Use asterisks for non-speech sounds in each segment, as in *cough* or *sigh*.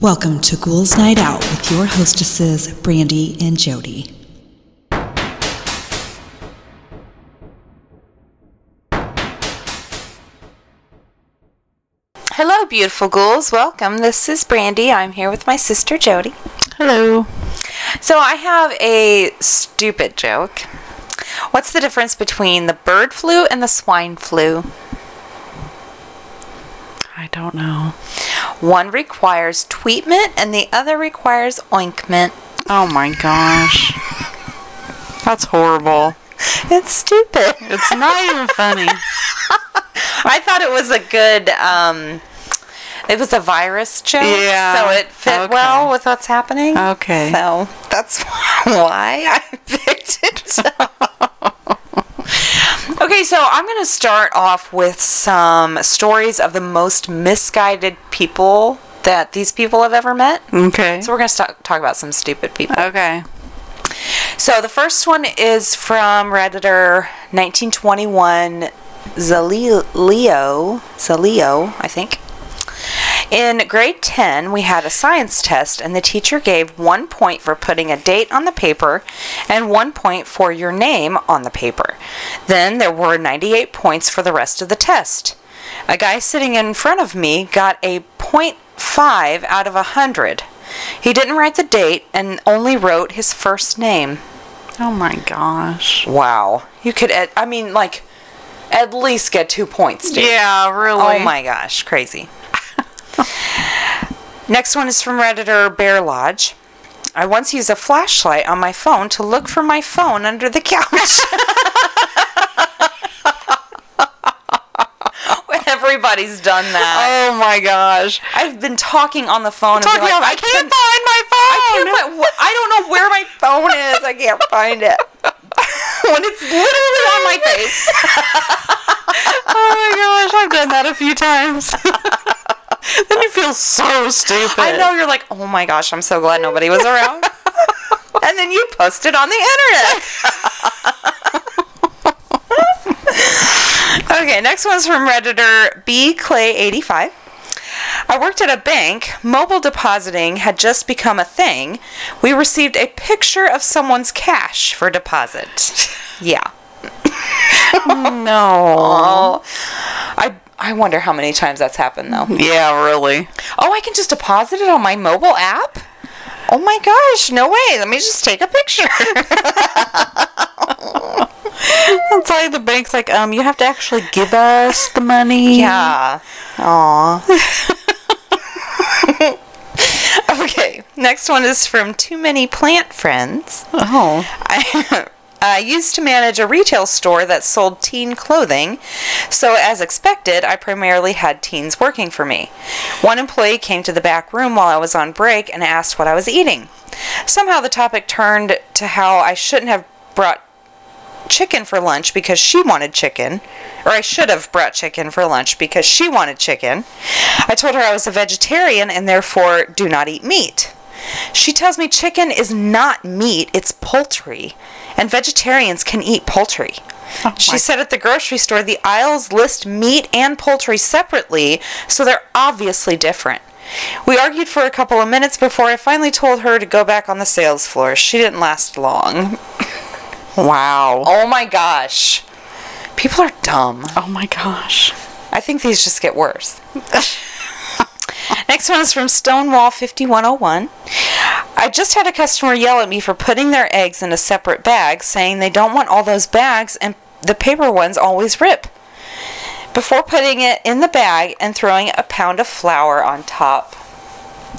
Welcome to Ghouls Night Out with your hostesses, Brandee and Jodi. Hello, beautiful ghouls. Welcome. This is Brandee. I'm here with my sister Jodi. Hello. So, I have a stupid joke. What's the difference between the bird flu and the swine flu? I don't know. One requires tweetment and the other requires ointment. Oh my gosh. That's horrible. It's stupid. It's not even funny. *laughs* I thought it was a good um it was a virus joke, Yeah, so it fit okay. well with what's happening. Okay. So that's *laughs* why I picked it. Okay, so I'm going to start off with some stories of the most misguided people that these people have ever met. Okay. So we're going to start, talk about some stupid people. Okay. So the first one is from Redditor 1921 Zaleo, Zaleo, I think. In grade 10, we had a science test, and the teacher gave one point for putting a date on the paper and one point for your name on the paper. Then there were 98 points for the rest of the test. A guy sitting in front of me got a 0.5 out of 100. He didn't write the date and only wrote his first name. Oh my gosh. Wow. You could, I mean, like, at least get two points, dude. Yeah, really. Oh my gosh, crazy. *laughs* Next one is from Redditor Bear Lodge. I once used a flashlight on my phone to look for my phone under the couch. *laughs* Everybody's done that. Oh my gosh. I've been talking on the phone Talking like, about, I can't find my phone. I can't find. I don't know where my phone is. I can't find it. *laughs* when it's literally on my face. Oh my gosh, I've done that a few times. *laughs* then you feel so stupid. I know you're like, oh my gosh, I'm so glad nobody was around. *laughs* and then you post it on the internet. *laughs* okay, next one's from Redditor B Clay 85. I worked at a bank. Mobile depositing had just become a thing. We received a picture of someone's cash for deposit. Yeah. No. I I wonder how many times that's happened though. *laughs* Yeah, really. Oh, I can just deposit it on my mobile app? Oh my gosh, no way. Let me just take a picture. *laughs* It's like the bank's like, um, you have to actually give us the money. yeah. Aw. *laughs* okay, next one is from Too Many Plant Friends. Oh. I, I used to manage a retail store that sold teen clothing, so as expected, I primarily had teens working for me. One employee came to the back room while I was on break and asked what I was eating. Somehow the topic turned to how I shouldn't have brought chicken for lunch because she wanted chicken, or I should have brought chicken for lunch because she wanted chicken. I told her I was a vegetarian and therefore do not eat meat. She tells me chicken is not meat, it's poultry, and vegetarians can eat poultry. Oh she said at the grocery store the aisles list meat and poultry separately, so they're obviously different. We argued for a couple of minutes before I finally told her to go back on the sales floor. She didn't last long. *laughs* Wow. Oh my gosh. People are dumb. Oh my gosh. I think these just get worse. *laughs* Next one is from Stonewall 5101. I just had a customer yell at me for putting their eggs in a separate bag, saying they don't want all those bags and the paper ones always rip. Before putting it in the bag and throwing a pound of flour on top.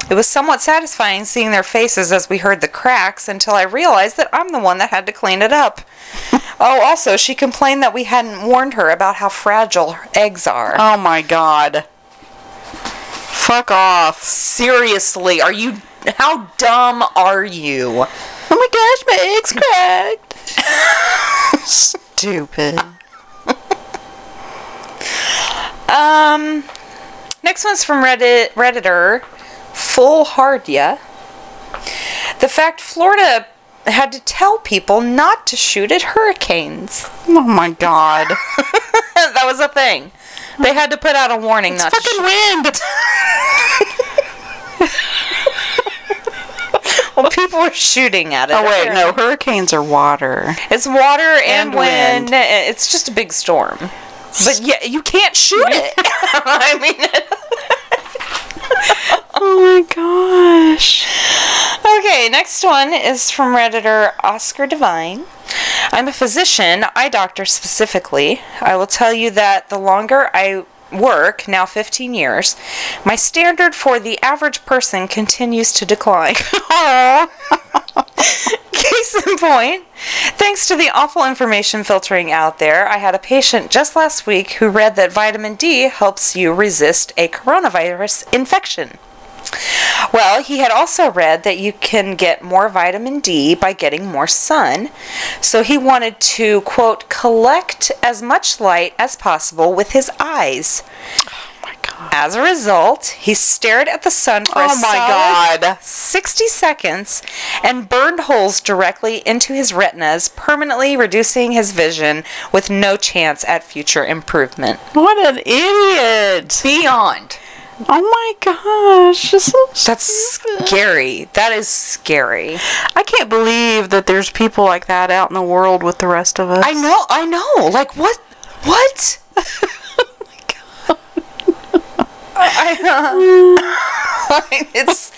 It was somewhat satisfying seeing their faces as we heard the cracks until I realized that I'm the one that had to clean it up. *laughs* oh, also, she complained that we hadn't warned her about how fragile her eggs are. Oh my god. Fuck off. Seriously, are you. How dumb are you? Oh my gosh, my egg's cracked. Stupid. Um. Next one's from Reddit, Redditor Full Hardia. The fact Florida had to tell people not to shoot at hurricanes. Oh my god. *laughs* that was a thing. They had to put out a warning. It's fucking sh- wind. well, people are shooting at it. Oh wait, no, hurricanes are water. It's water and, and wind. wind. It's just a big storm. But yeah, you can't shoot it. *laughs* I mean. *laughs* Oh my gosh. okay, next one is from Redditor Oscar Devine. I'm a physician, eye doctor specifically. I will tell you that the longer I work, now 15 years, my standard for the average person continues to decline. *laughs* Case in point, thanks to the awful information filtering out there, I had a patient just last week who read that vitamin D helps you resist a coronavirus infection. Well, he had also read that you can get more vitamin D by getting more sun, so he wanted to, quote, collect as much light as possible with his eyes. Oh my god. As a result, he stared at the sun for a Oh my God. 60 seconds and burned holes directly into his retinas, permanently reducing his vision with no chance at future improvement. What an idiot. Beyond. Oh my gosh. That's scary. That is scary. I can't believe that there's people like that out in the world with the rest of us. I know, I know. Like what? What? Oh my god. I, *laughs* it's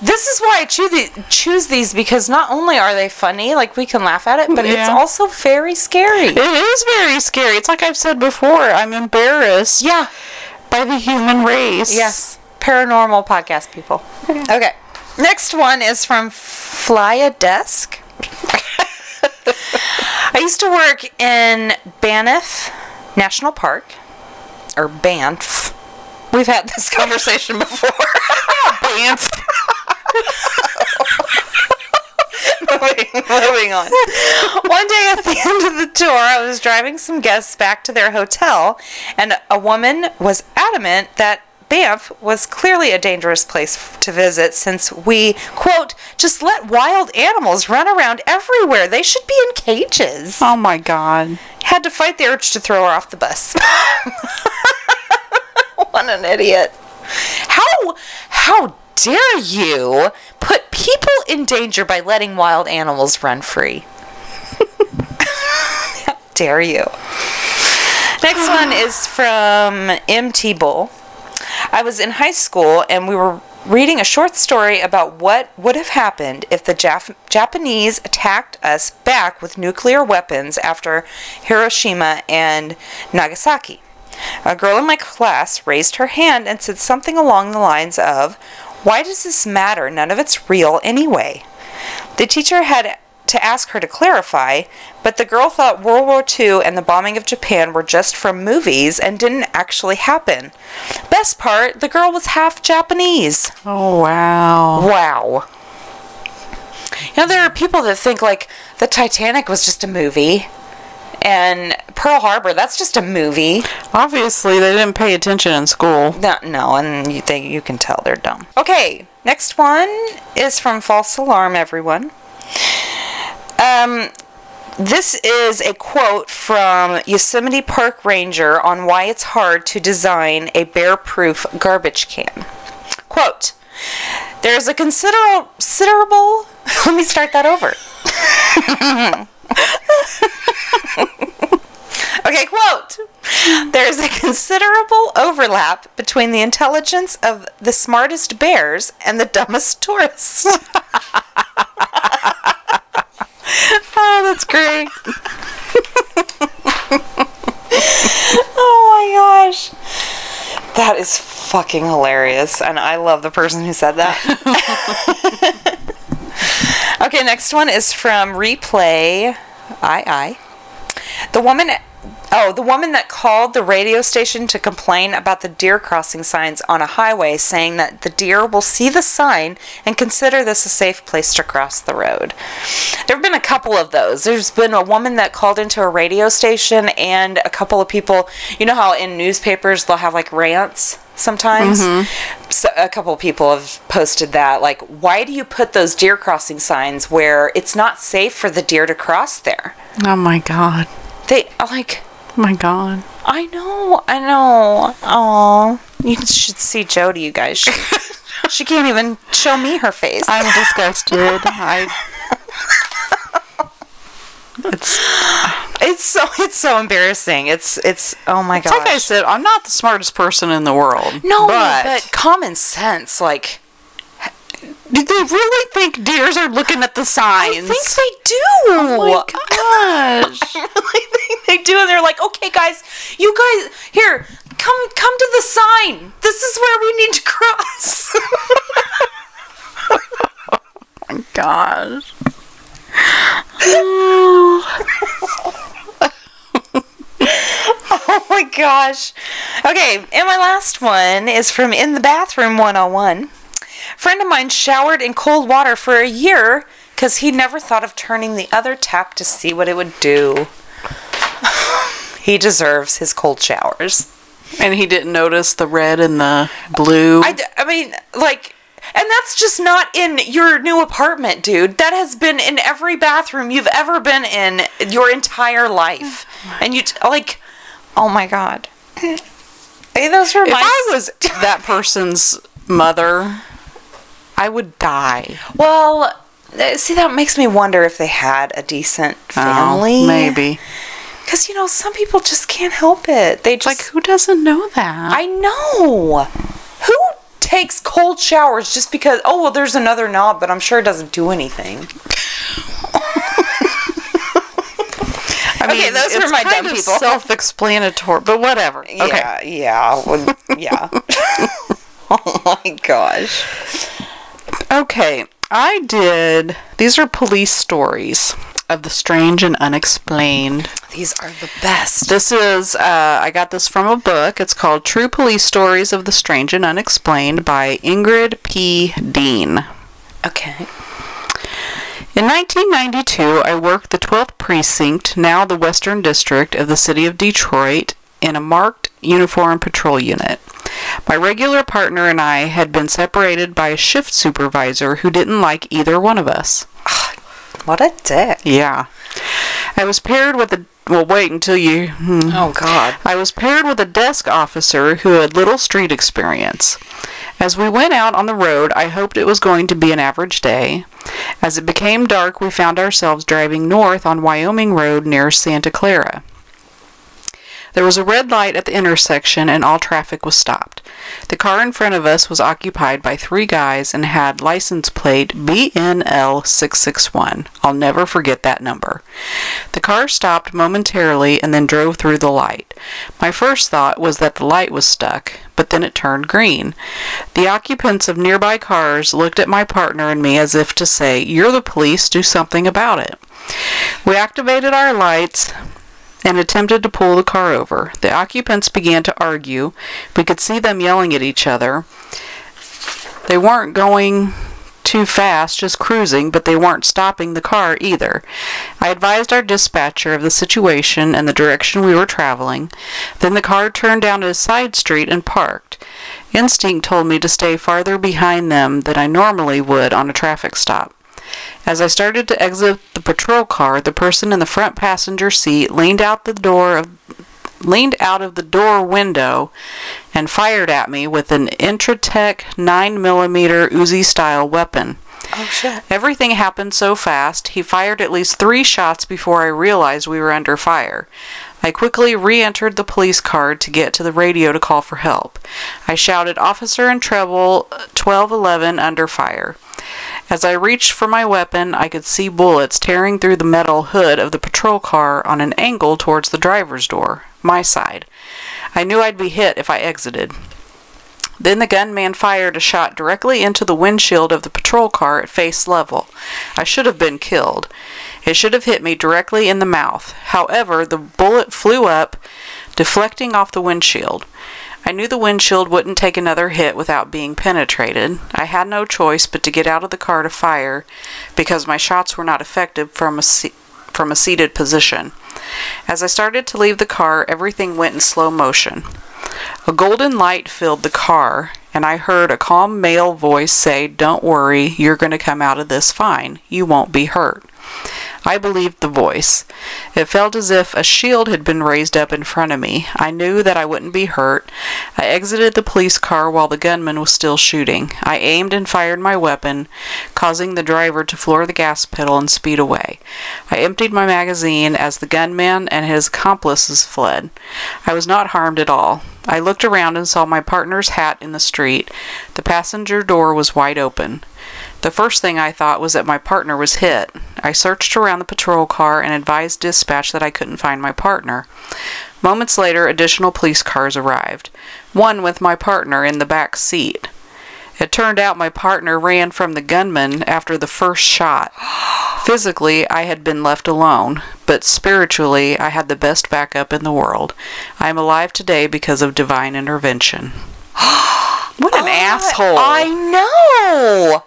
this is why I choose the, choose these because not only are they funny, like we can laugh at it, but it's also very scary. It is very scary. It's like I've said before. I'm embarrassed Yeah. By the human race. Yes. Paranormal podcast people. Okay. Next one is from Fly a Desk. *laughs* I used to work in Banff National Park, or Banff. We've had this *laughs* conversation before. Banff. *laughs* moving, *laughs* moving on. *laughs* One day at the *laughs* end of the tour, I was driving some guests back to their hotel, and a woman was adamant that Banff was clearly a dangerous place to visit since we, quote, just let wild animals run around everywhere. They should be in cages. Oh my god. Had to fight the urge to throw her off the bus. what an idiot. How how dare you put people in danger by letting wild animals run free? *laughs* how dare you? Next one *sighs* is from MT Bull. I was in high school and we were reading a short story about what would have happened if the Jap- Japanese attacked us back with nuclear weapons after Hiroshima and Nagasaki. A girl in my class raised her hand and said something along the lines of, Why does this matter? None of it's real anyway. The teacher had to ask her to clarify, but the girl thought World War II and the bombing of Japan were just from movies and didn't actually happen. Best part, the girl was half Japanese. Oh wow. Wow. You know, there are people that think like the Titanic was just a movie and Pearl Harbor, that's just a movie. Obviously, they didn't pay attention in school. No, no, and you think you can tell they're dumb. Okay, next one is from False Alarm, everyone. Um, this is a quote from Yosemite Park Ranger on why it's hard to design a bear-proof garbage can. Quote: There is a considerable, considerable. *laughs* Let me start that over. *laughs* *laughs* Okay, quote. There's a considerable overlap between the intelligence of the smartest bears and the dumbest tourists. *laughs* Oh, that's great. *laughs* oh my gosh. That is fucking hilarious. And I love the person who said that. Next one is from Replay I I. The woman Oh, the woman that called the radio station to complain about the deer crossing signs on a highway, saying that the deer will see the sign and consider this a safe place to cross the road. There have been a couple of those. There's been a woman that called into a radio station, and a couple of people. You know how in newspapers they'll have like rants sometimes? Mm-hmm. So a couple of people have posted that. Like, why do you put those deer crossing signs where it's not safe for the deer to cross there? Oh my god. They uh, like. Oh my god. I know, I know. Oh, you should see Jodi. You guys should. She can't even show me her face. I'm disgusted. I. *laughs* It's, It's so *laughs* it's so embarrassing. It's it's oh my god. like I said, I'm not the smartest person in the world. no, but, but, common sense, like do they really think deers are looking at the signs? I think they do. Oh my gosh. *laughs* I really think they do, and they're like, okay, guys, you guys here, come come to the sign. This is where we need to cross. *laughs* oh my gosh. *laughs* oh my gosh. Okay, and my last one is from In the Bathroom 101. Friend of mine showered in cold water for a year because he never thought of turning the other tap to see what it would do. *laughs* he deserves his cold showers. And he didn't notice the red and the blue. I, I mean, like, and that's just not in your new apartment, dude. That has been in every bathroom you've ever been in your entire life. And you, t- like, oh my god. Hey, those were if. I was *laughs* that person's mother, I would die. Well, uh, see, that makes me wonder if they had a decent family. Oh, maybe. Because, you know, some people just can't help it. They just. Like, who doesn't know that? I know. Takes cold showers just because, oh, well, there's another knob, but I'm sure it doesn't do anything? *laughs* I Okay, those it's were my kind dumb of people. Self-explanatory, but whatever. Okay. Yeah, yeah, well, yeah. *laughs* *laughs* oh my gosh. Okay, I did. These are police stories of the strange and unexplained. These are the best. This is, uh, I got this from a book. It's called True Police Stories of the Strange and Unexplained by Ingrid P. Dean. Okay. In 1992, I worked the 12th Precinct, now the Western District of the City of Detroit, in a marked uniform patrol unit. My regular partner and I had been separated by a shift supervisor who didn't like either one of us. What a dick. Yeah. I was paired with a. Well, wait until you. hmm. Oh, God. I was paired with a desk officer who had little street experience. As we went out on the road, I hoped it was going to be an average day. As it became dark, we found ourselves driving north on Wyoming Road near Santa Clara. There was a red light at the intersection and all traffic was stopped. The car in front of us was occupied by three guys and had license plate BNL661. I'll never forget that number. The car stopped momentarily and then drove through the light. My first thought was that the light was stuck, but then it turned green. The occupants of nearby cars looked at my partner and me as if to say, You're the police, do something about it. We activated our lights and attempted to pull the car over. The occupants began to argue. We could see them yelling at each other. They weren't going too fast, just cruising, but they weren't stopping the car either. I advised our dispatcher of the situation and the direction we were traveling. Then the car turned down a side street and parked. Instinct told me to stay farther behind them than I normally would on a traffic stop. As I started to exit the patrol car, the person in the front passenger seat leaned out the door of leaned out of the door window and fired at me with an Intratec 9mm Uzi style weapon. Oh, shit. Everything happened so fast, he fired at least three shots before I realized we were under fire. I quickly re entered the police car to get to the radio to call for help. I shouted, Officer in trouble, 1211 under fire. As I reached for my weapon, I could see bullets tearing through the metal hood of the patrol car on an angle towards the driver's door, my side. I knew I'd be hit if I exited. Then the gunman fired a shot directly into the windshield of the patrol car at face level. I should have been killed. It should have hit me directly in the mouth. However, the bullet flew up, deflecting off the windshield. I knew the windshield wouldn't take another hit without being penetrated. I had no choice but to get out of the car to fire because my shots were not effective from a, se- from a seated position. As I started to leave the car, everything went in slow motion. A golden light filled the car, and I heard a calm male voice say, Don't worry, you're going to come out of this fine. You won't be hurt. I believed the voice. It felt as if a shield had been raised up in front of me. I knew that I wouldn't be hurt. I exited the police car while the gunman was still shooting. I aimed and fired my weapon, causing the driver to floor the gas pedal and speed away. I emptied my magazine as the gunman and his accomplices fled. I was not harmed at all. I looked around and saw my partner's hat in the street. The passenger door was wide open. The first thing I thought was that my partner was hit. I searched around the patrol car and advised dispatch that I couldn't find my partner. Moments later, additional police cars arrived, one with my partner in the back seat. It turned out my partner ran from the gunman after the first shot. *gasps* Physically, I had been left alone, but spiritually, I had the best backup in the world. I am alive today because of divine intervention. *gasps* what an uh, asshole. I know.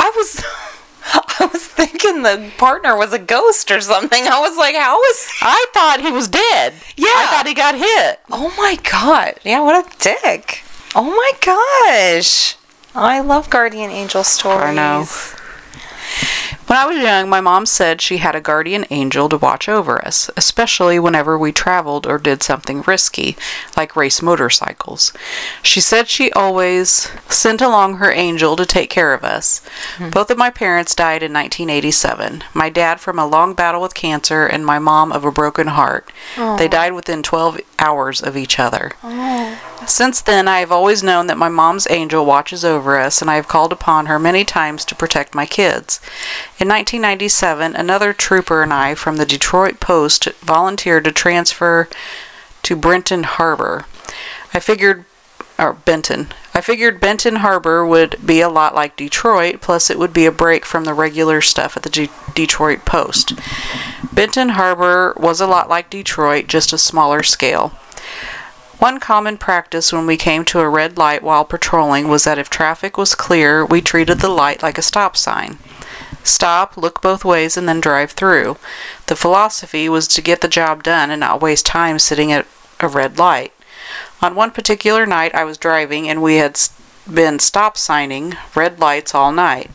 I was *laughs* *laughs* I was thinking the partner was a ghost or something. I was like, how is I thought he was dead. Yeah. I thought he got hit. Oh my god. Yeah, what a dick. Oh my gosh. I love guardian angel stories. I know. When I was young, my mom said she had a guardian angel to watch over us, especially whenever we traveled or did something risky, like race motorcycles. She said she always sent along her angel to take care of us. Hmm. Both of my parents died in 1987. My dad from a long battle with cancer, and my mom of a broken heart. They died within 12 hours of each other. Oh. Since then, I have always known that my mom's angel watches over us, and I have called upon her many times to protect my kids. In 1997, another trooper and I from the Detroit Post volunteered to transfer to Brenton Harbor. I figured, or Benton. I figured Benton Harbor would be a lot like Detroit, plus it would be a break from the regular stuff at the De- Detroit Post. Benton Harbor was a lot like Detroit, just a smaller scale. One common practice when we came to a red light while patrolling was that if traffic was clear, we treated the light like a stop sign. Stop, look both ways, and then drive through. The philosophy was to get the job done and not waste time sitting at a red light. On one particular night, I was driving and we had been stop signing red lights all night.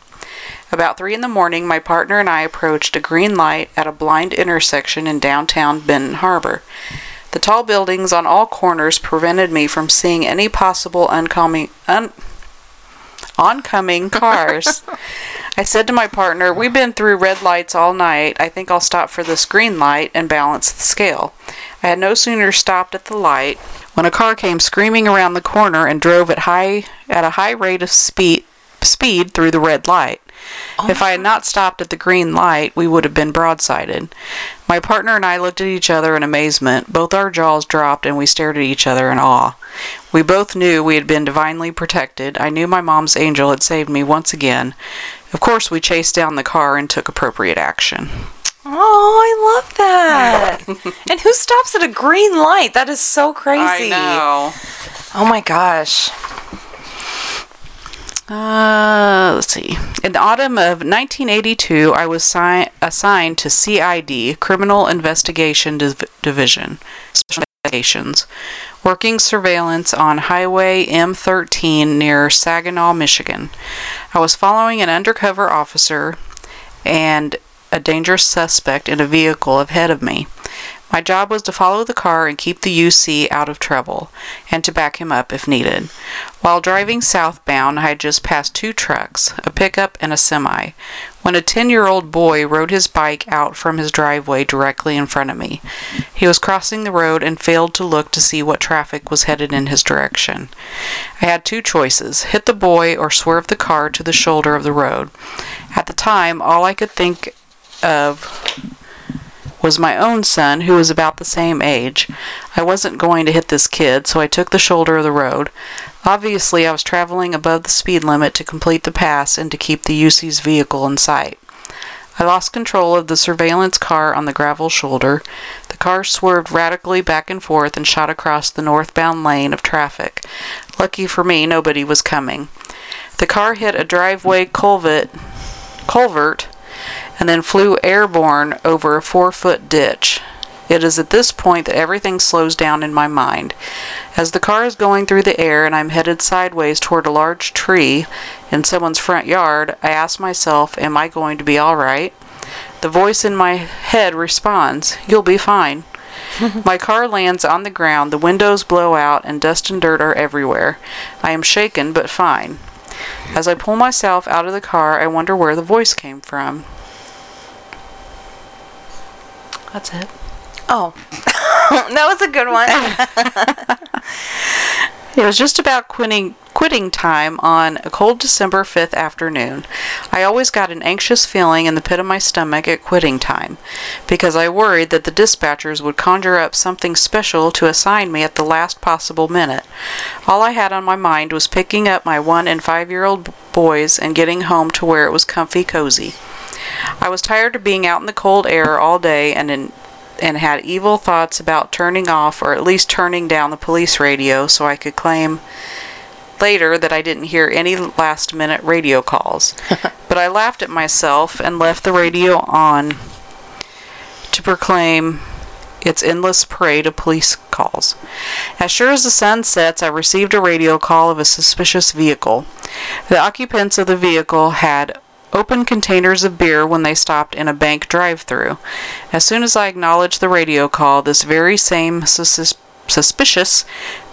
About three in the morning, my partner and I approached a green light at a blind intersection in downtown Benton Harbor. The tall buildings on all corners prevented me from seeing any possible oncoming, un, oncoming *laughs* cars. I said to my partner, We've been through red lights all night. I think I'll stop for this green light and balance the scale. I had no sooner stopped at the light when a car came screaming around the corner and drove at high at a high rate of speed speed through the red light. If I had not stopped at the green light, we would have been broadsided. My partner and I looked at each other in amazement. Both our jaws dropped and we stared at each other in awe. We both knew we had been divinely protected. I knew my mom's angel had saved me once again. Of course, we chased down the car and took appropriate action. Oh, I love that. *laughs* and who stops at a green light? That is so crazy. I know. Oh my gosh. Uh, let's see. In the autumn of 1982, I was si- assigned to CID, Criminal Investigation Div- Division, Special Investigations, working surveillance on Highway M13 near Saginaw, Michigan. I was following an undercover officer and a dangerous suspect in a vehicle ahead of me. My job was to follow the car and keep the UC out of trouble, and to back him up if needed. While driving southbound, I had just passed two trucks, a pickup and a semi, when a 10 year old boy rode his bike out from his driveway directly in front of me. He was crossing the road and failed to look to see what traffic was headed in his direction. I had two choices hit the boy or swerve the car to the shoulder of the road. At the time, all I could think of was my own son, who was about the same age. I wasn't going to hit this kid, so I took the shoulder of the road. Obviously, I was traveling above the speed limit to complete the pass and to keep the UC's vehicle in sight. I lost control of the surveillance car on the gravel shoulder. The car swerved radically back and forth and shot across the northbound lane of traffic. Lucky for me, nobody was coming. The car hit a driveway culvert, culvert and then flew airborne over a four foot ditch. It is at this point that everything slows down in my mind. As the car is going through the air and I'm headed sideways toward a large tree in someone's front yard, I ask myself, Am I going to be alright? The The voice in my head responds, You'll be fine. *laughs* my car lands on the ground, the windows blow out, and dust and dirt are everywhere. I am shaken but fine. As I pull myself out of the car, I wonder where the voice came from. That's it. Oh, *laughs* that was a good one. *laughs* It was just about quitting quitting time on a cold December 5th afternoon. I always got an anxious feeling in the pit of my stomach at quitting time because I worried that the dispatchers would conjure up something special to assign me at the last possible minute. All I had on my mind was picking up my 1 and 5 year old boys and getting home to where it was comfy cozy. I was tired of being out in the cold air all day and in and had evil thoughts about turning off or at least turning down the police radio so I could claim later that I didn't hear any last minute radio calls. *laughs* but I laughed at myself and left the radio on to proclaim its endless parade of police calls. As sure as the sun sets, I received a radio call of a suspicious vehicle. The occupants of the vehicle had opened containers of beer when they stopped in a bank drive through. As soon as I acknowledged the radio call, this very same sus- suspicious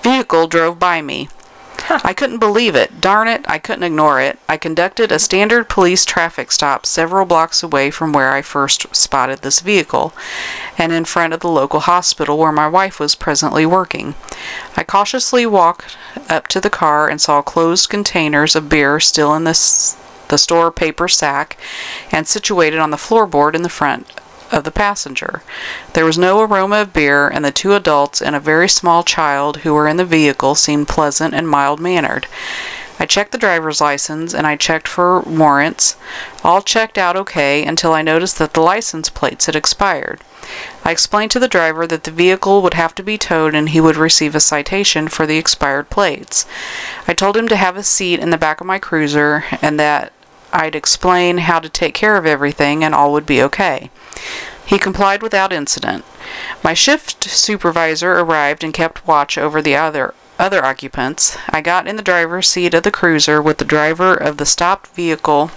vehicle drove by me. I couldn't believe it. Darn it, I couldn't ignore it. I conducted a standard police traffic stop several blocks away from where I first spotted this vehicle, and in front of the local hospital where my wife was presently working. I cautiously walked up to the car and saw closed containers of beer still in the, the store paper sack and situated on the floorboard in the front of the passenger. There was no aroma of beer, and the two adults and a very small child who were in the vehicle seemed pleasant and mild mannered. I checked the driver's license and I checked for warrants. All checked out okay until I noticed that the license plates had expired. I explained to the driver that the vehicle would have to be towed and he would receive a citation for the expired plates. I told him to have a seat in the back of my cruiser and that I'd explain how to take care of everything and all would be okay. He complied without incident. My shift supervisor arrived and kept watch over the other other occupants. I got in the driver's seat of the cruiser with the driver of the stopped vehicle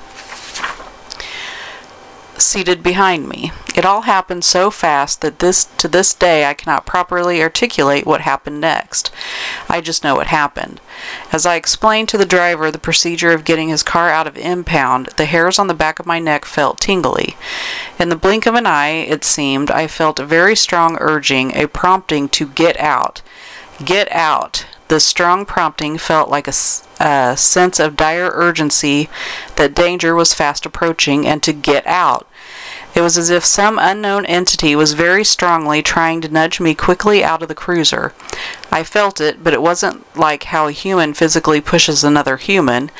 seated behind me. It all happened so fast that this to this day I cannot properly articulate what happened next. I just know it happened. As I explained to the driver the procedure of getting his car out of impound, the hairs on the back of my neck felt tingly. In the blink of an eye, it seemed, I felt a very strong urging, a prompting to get out. Get out. The strong prompting felt like a sense of dire urgency that danger was fast approaching and to get out. It was as if some unknown entity was very strongly trying to nudge me quickly out of the cruiser. I felt it, but it wasn't like how a human physically pushes another human.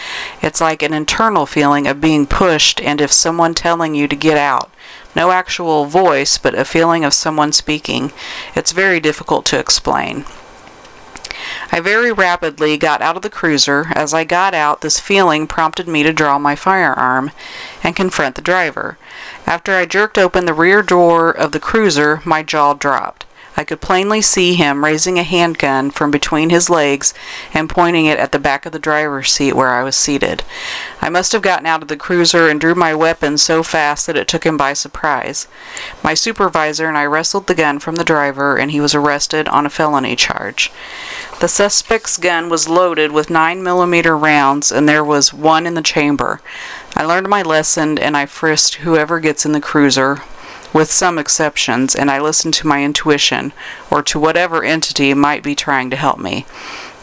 It's like an internal feeling of being pushed and if someone telling you to get out. No actual voice, but a feeling of someone speaking. It's very difficult to explain. I very rapidly got out of the cruiser. As I got out, this feeling prompted me to draw my firearm and confront the driver. After I jerked open the rear door of the cruiser, my jaw dropped. I could plainly see him raising a handgun from between his legs and pointing it at the back of the driver's seat where I was seated. I must have gotten out of the cruiser and drew my weapon so fast that it took him by surprise. My supervisor and I wrestled the gun from the driver, and he was arrested on a felony charge. The suspect's gun was loaded with 9 millimeter rounds, and there was one in the chamber. I learned my lesson, and I frisked whoever gets in the cruiser, with some exceptions, and I listened to my intuition, or to whatever entity might be trying to help me.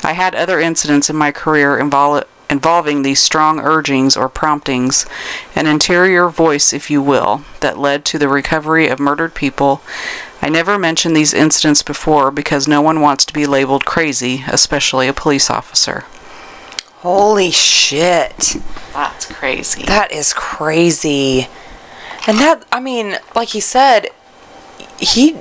I had other incidents in my career invol- involving these strong urgings or promptings, an interior voice, if you will, that led to the recovery of murdered people. I never mentioned these incidents before because no one wants to be labeled crazy, especially a police officer. Holy shit. That's crazy. That is crazy. And that, I mean, like he said, he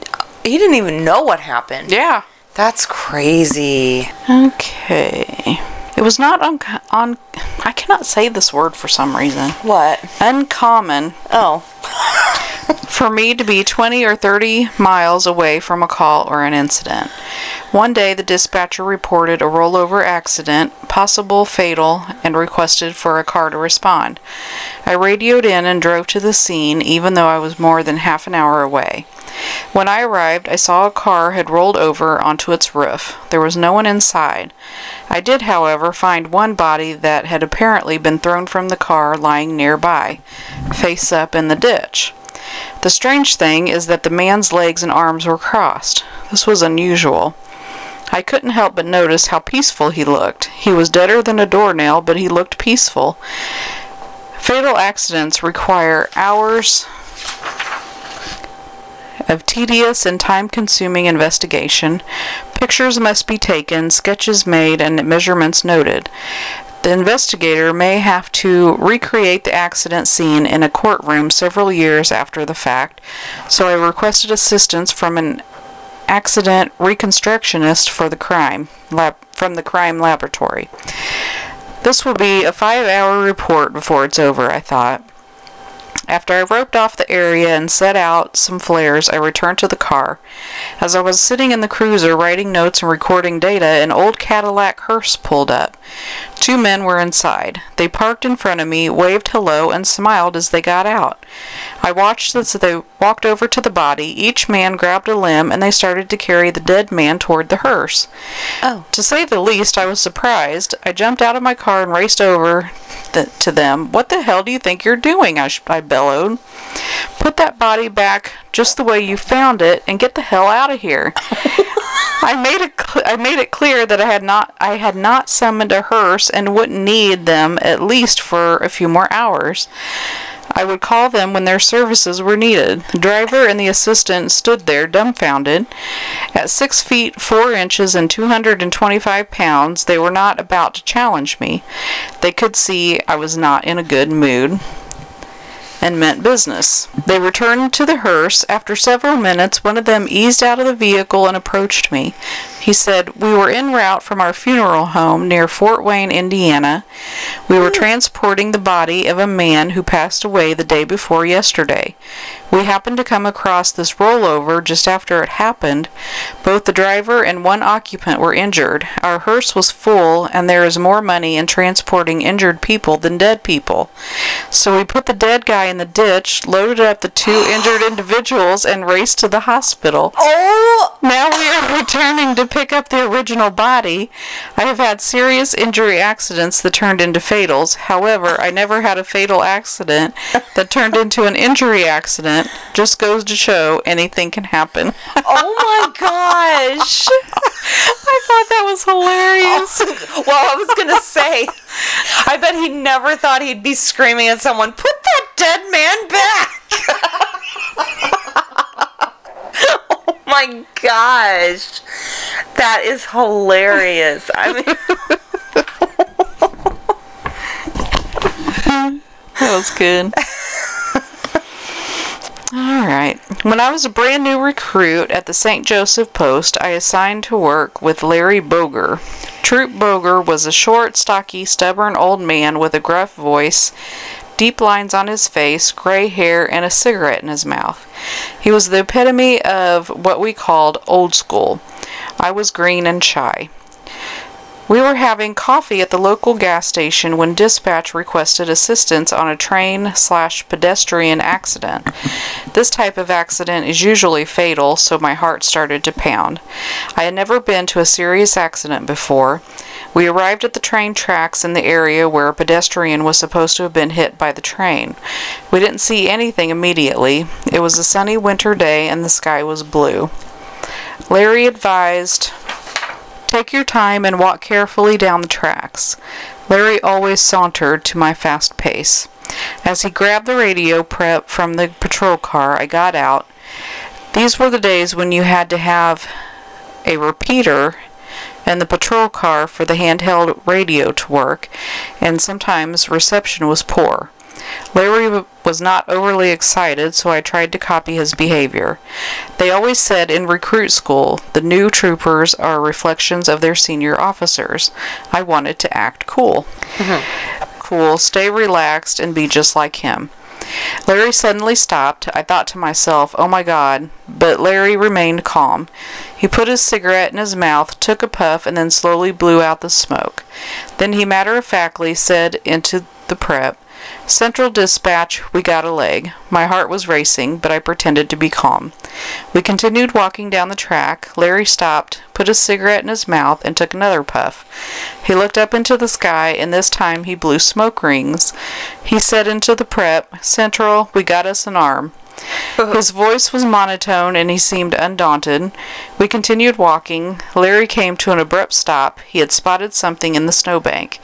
he didn't even know what happened. yeah. That's crazy. Okay. It was not on, on. I cannot say this word for some reason. What? Uncommon Oh. For me to be 20 or 30 miles away from a call or an incident. One day, the dispatcher reported a rollover accident, possible fatal, and requested for a car to respond. I radioed in and drove to the scene, even though I was more than half an hour away. When I arrived, I saw a car had rolled over onto its roof. There was no one inside. I did, however, find one body that had apparently been thrown from the car lying nearby, face up in the ditch. The strange thing is that the man's legs and arms were crossed. This was unusual. I couldn't help but notice how peaceful he looked. He was deader than a doornail, but he looked peaceful. Fatal accidents require hours of tedious and time consuming investigation. Pictures must be taken, sketches made, and measurements noted. The investigator may have to recreate the accident scene in a courtroom several years after the fact, so I requested assistance from an accident reconstructionist for the crime lab, from the crime laboratory. This will be a five hour report before it's over, I thought. After I roped off the area and set out some flares, I returned to the car. As I was sitting in the cruiser writing notes and recording data, an old Cadillac hearse pulled up. Two men were inside. They parked in front of me, waved hello, and smiled as they got out. I watched as they walked over to the body. Each man grabbed a limb and they started to carry the dead man toward the hearse. Oh. To say the least, I was surprised. I jumped out of my car and raced over th- to them. What the hell do you think you're doing? I, sh- I bellowed. Put that body back just the way you found it and get the hell out of here. *laughs* I made it cl- I made it clear that I had not I had not summoned a hearse and wouldn't need them at least for a few more hours. I would call them when their services were needed. The driver and the assistant stood there dumbfounded. At six feet four inches and 225 pounds, they were not about to challenge me. They could see I was not in a good mood and meant business. They returned to the hearse. After several minutes, one of them eased out of the vehicle and approached me. He said, We were en route from our funeral home near Fort Wayne, Indiana. We were transporting the body of a man who passed away the day before yesterday. We happened to come across this rollover just after it happened. Both the driver and one occupant were injured. Our hearse was full, and there is more money in transporting injured people than dead people. So we put the dead guy in the ditch, loaded up the two injured individuals, and raced to the hospital. Oh, Now we are returning to pick up the original body. I have had serious injury accidents that turned into fatals. However, I never had a fatal accident that turned into an injury accident. Just goes to show anything can happen. oh my gosh. *laughs* I thought that was hilarious. *laughs* well, I was gonna say, I bet he never thought he'd be screaming at someone, "Put that dead man back!" *laughs* oh my gosh, that is hilarious. I mean, *laughs* That was good. All right. When I was a brand new recruit at the St. Joseph Post, I assigned to work with Larry Boger. Troop Boger was a short, stocky, stubborn old man with a gruff voice, deep lines on his face, gray hair, and a cigarette in his mouth. He was the epitome of what we called old school. I was green and shy. We were having coffee at the local gas station when dispatch requested assistance on a train slash pedestrian accident. This type of accident is usually fatal, so my heart started to pound. I had never been to a serious accident before. We arrived at the train tracks in the area where a pedestrian was supposed to have been hit by the train. We didn't see anything immediately. It was a sunny winter day and the sky was blue. Larry advised Take your time and walk carefully down the tracks. Larry always sauntered to my fast pace. As he grabbed the radio prep from the patrol car, I got out. These were the days when you had to have a repeater and the patrol car for the handheld radio to work, and sometimes reception was poor. Larry was not overly excited, so I tried to copy his behavior. They always said in recruit school the new troopers are reflections of their senior officers. I wanted to act cool. Mm-hmm. Cool, stay relaxed, and be just like him. Larry suddenly stopped. I thought to myself, oh my god, but Larry remained calm. He put his cigarette in his mouth, took a puff, and then slowly blew out the smoke. Then he matter of factly said into the prep, Central Dispatch, we got a leg. My heart was racing, but I pretended to be calm. We continued walking down the track. Larry stopped, put a cigarette in his mouth, and took another puff. He looked up into the sky, and this time he blew smoke rings. He said into the prep, Central, we got us an arm. Uh-huh. His voice was monotone and he seemed undaunted. We continued walking. Larry came to an abrupt stop. He had spotted something in the snowbank.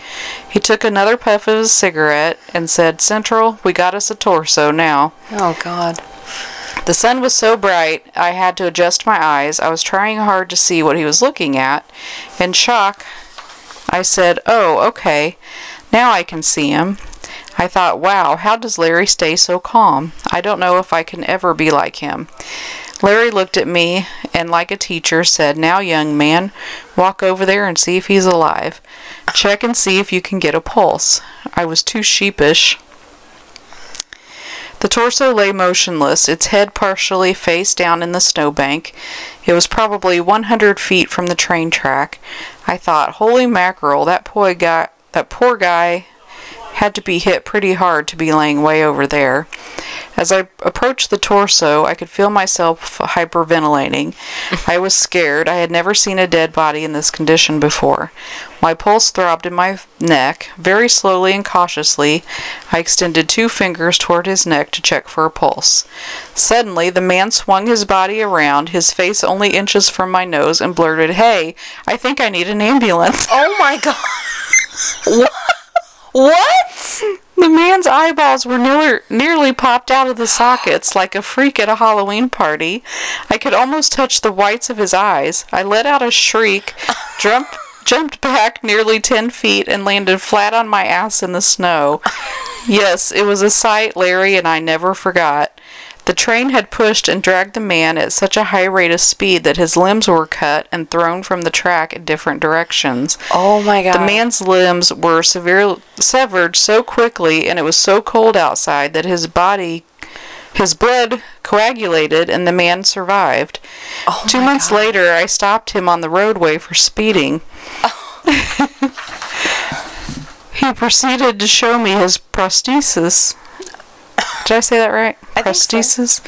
He took another puff of his cigarette and said, Central, we got us a torso now. Oh, God. The sun was so bright I had to adjust my eyes. I was trying hard to see what he was looking at. In shock, I said, Oh, okay. Now I can see him. I thought, wow, how does Larry stay so calm? I don't know if I can ever be like him. Larry looked at me and, like a teacher, said, Now, young man, walk over there and see if he's alive. Check and see if you can get a pulse. I was too sheepish. The torso lay motionless, its head partially face down in the snowbank. It was probably 100 feet from the train track. I thought, holy mackerel, that poor guy, that poor guy had to be hit pretty hard to be laying way over there. As I approached the torso, I could feel myself hyperventilating. I was *laughs* scared. I had never seen a dead body in this condition before. My pulse throbbed in my neck. Very slowly and cautiously, I extended two fingers toward his neck to check for a pulse. Suddenly, the man swung his body around, his face only inches from my nose, and blurted, Hey, I think I need an ambulance. Oh, my *laughs* God. What? The man's eyeballs were nearly, nearly popped out of the sockets like a freak at a Halloween party. I could almost touch the whites of his eyes. I let out a shriek, *laughs* jumped, jumped back nearly ten feet, and landed flat on my ass in the snow. *laughs* Yes, it was a sight Larry and I never forgot. The train had pushed and dragged the man at such a high rate of speed that his limbs were cut and thrown from the track in different directions. Oh my god. The man's limbs were severely severed so quickly and it was so cold outside that his body his blood coagulated and the man survived. Oh Two months God. later, I stopped him on the roadway for speeding. *laughs* he proceeded to show me his prosthesis. Did I say that right? I think so.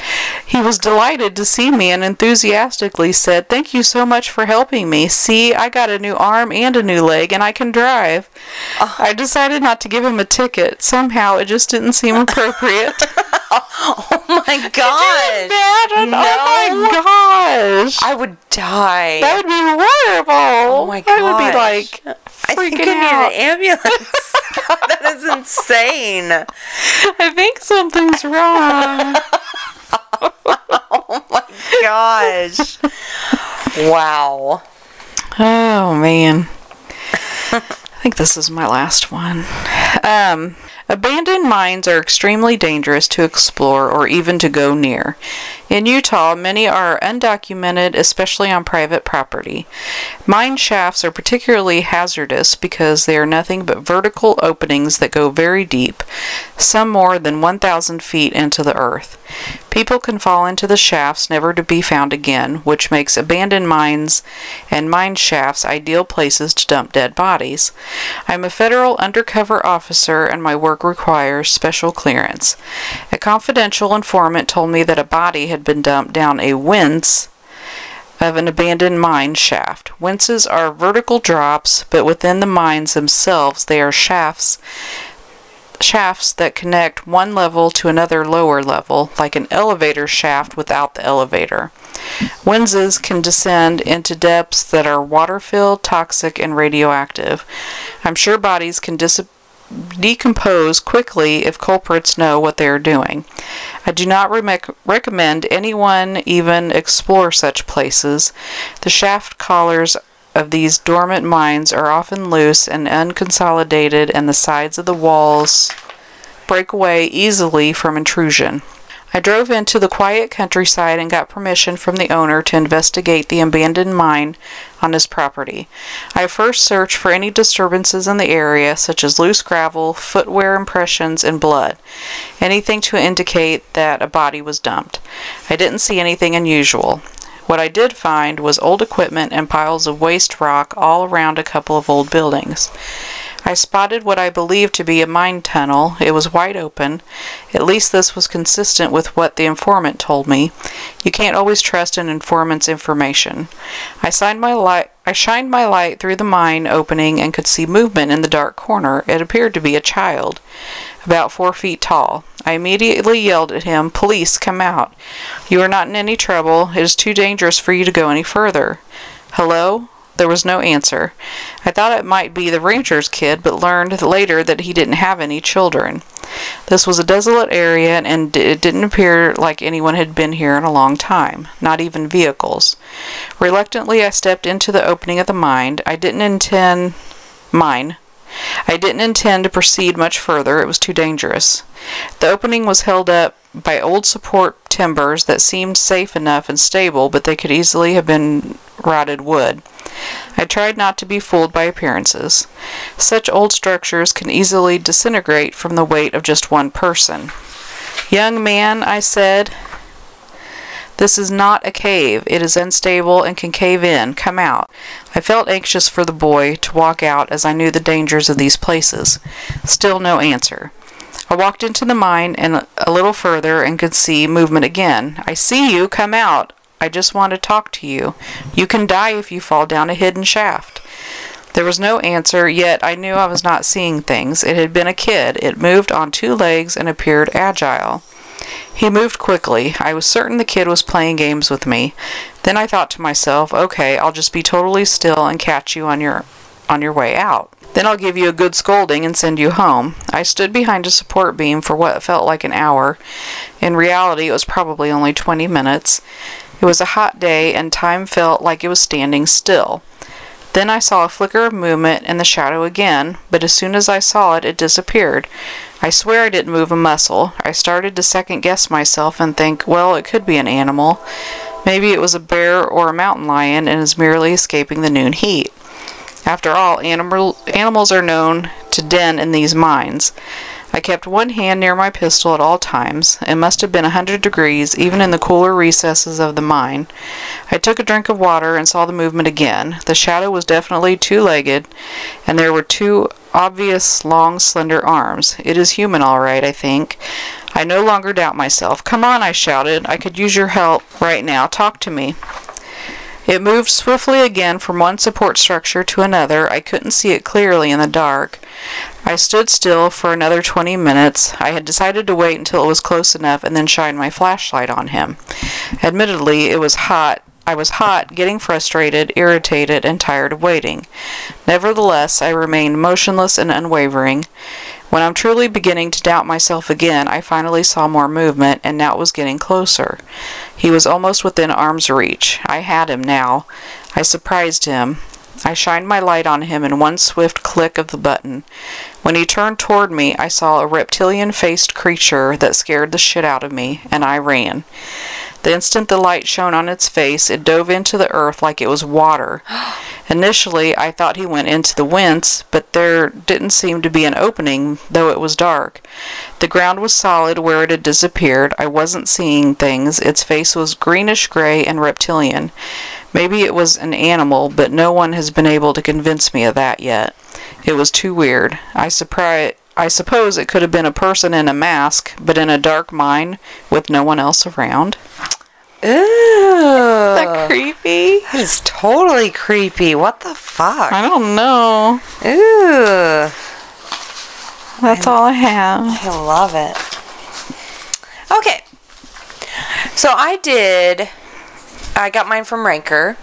He was delighted to see me and enthusiastically said, Thank you so much for helping me. See, I got a new arm and a new leg, and I can drive. Oh. I decided not to give him a ticket. Somehow it just didn't seem appropriate. *laughs* Oh my *laughs* gosh. Bad. Oh no. Oh my gosh. I would die. that would be horrible. Oh my god! I would be gosh. like I think I need out. an ambulance. *laughs* *laughs* that is insane. I think something's wrong. *laughs* Oh my gosh. wow. Oh man. I think this is my last one. Um, abandoned mines are extremely dangerous to explore or even to go near. In Utah, many are undocumented, especially on private property. Mine shafts are particularly hazardous because they are nothing but vertical openings that go very deep, some more than 1,000 feet into the earth. People can fall into the shafts never to be found again, which makes abandoned mines and mine shafts ideal places to dump dead bodies. I'm a federal undercover officer and my work requires special clearance. A confidential informant told me that a body had been dumped down a winze of an abandoned mine shaft. Winzes are vertical drops, but within the mines themselves they are shafts shafts that connect one level to another lower level, like an elevator shaft without the elevator. Winzes can descend into depths that are water filled, toxic, and radioactive. I'm sure bodies can dis- decompose quickly if culprits know what they are doing. I do not rec- recommend anyone even explore such places. The shaft collars of these dormant mines are often loose and unconsolidated, and the sides of the walls break away easily from intrusion. I drove into the quiet countryside and got permission from the owner to investigate the abandoned mine on his property. I first searched for any disturbances in the area, such as loose gravel, footwear impressions, and blood. Anything to indicate that a body was dumped. I didn't see anything unusual. What I did find was old equipment and piles of waste rock all around a couple of old buildings. I spotted what I believed to be a mine tunnel. It was wide open. At least this was consistent with what the informant told me. You can't always trust an informant's information. I light I shined my light through the mine opening and could see movement in the dark corner. It appeared to be a child, about four feet tall. I immediately yelled at him, Police, come out. You are not in any trouble. It is too dangerous for you to go any further. Hello? There was no answer. I thought it might be the rancher's kid, but learned later that he didn't have any children. This was a desolate area, and it didn't appear like anyone had been here in a long time, not even vehicles. Reluctantly, I stepped into the opening of the mine. I didn't intend mine. I didn't intend to proceed much further. It was too dangerous. The opening was held up by old support timbers that seemed safe enough and stable, but they could easily have been rotted wood. I tried not to be fooled by appearances. Such old structures can easily disintegrate from the weight of just one person. Young man, I said, this is not a cave. It is unstable and can cave in. Come out. I felt anxious for the boy to walk out as I knew the dangers of these places. Still no answer. I walked into the mine and a little further and could see movement again. I see you. Come out. I just want to talk to you. You can die if you fall down a hidden shaft. There was no answer, yet I knew I was not seeing things. It had been a kid. It moved on two legs and appeared agile. He moved quickly. I was certain the kid was playing games with me. Then I thought to myself, okay, I'll just be totally still and catch you on your on your way out. Then I'll give you a good scolding and send you home. I stood behind a support beam for what felt like an hour. In reality, it was probably only 20 minutes. It was a hot day, and time felt like it was standing still. Then I saw a flicker of movement in the shadow again, but as soon as I saw it, it disappeared. I swear I didn't move a muscle. I started to second guess myself and think, well, it could be an animal. Maybe it was a bear or a mountain lion and is merely escaping the noon heat. After all, animal, animals are known to den in these mines. I kept one hand near my pistol at all times. It must have been a hundred degrees, even in the cooler recesses of the mine. I took a drink of water and saw the movement again. The shadow was definitely two legged, and there were two obvious long, slender arms. It is human, all right, I think. I no longer doubt myself. Come on, I shouted. I could use your help right now. Talk to me. It moved swiftly again from one support structure to another. I couldn't see it clearly in the dark. I stood still for another twenty minutes. I had decided to wait until it was close enough and then shine my flashlight on him. Admittedly, it was hot. I was hot, getting frustrated, irritated, and tired of waiting. Nevertheless, I remained motionless and unwavering. When I'm truly beginning to doubt myself again, I finally saw more movement, and now it was getting closer. He was almost within arm's reach. I had him now. I surprised him. I shined my light on him in one swift click of the button. When he turned toward me, I saw a reptilian faced creature that scared the shit out of me, and I ran. The instant the light shone on its face, it dove into the earth like it was water. *gasps* Initially, I thought he went into the winze, but there didn't seem to be an opening, though it was dark. The ground was solid where it had disappeared. I wasn't seeing things. Its face was greenish gray and reptilian. Maybe it was an animal, but no one has been able to convince me of that yet. It was too weird. I surprised. I suppose it could have been a person in a mask, but in a dark mine with no one else around. Ooh. that creepy? That is totally creepy. What the fuck? I don't know. Ooh. That's all I have. I love it. Okay. So I did, I got mine from Ranker,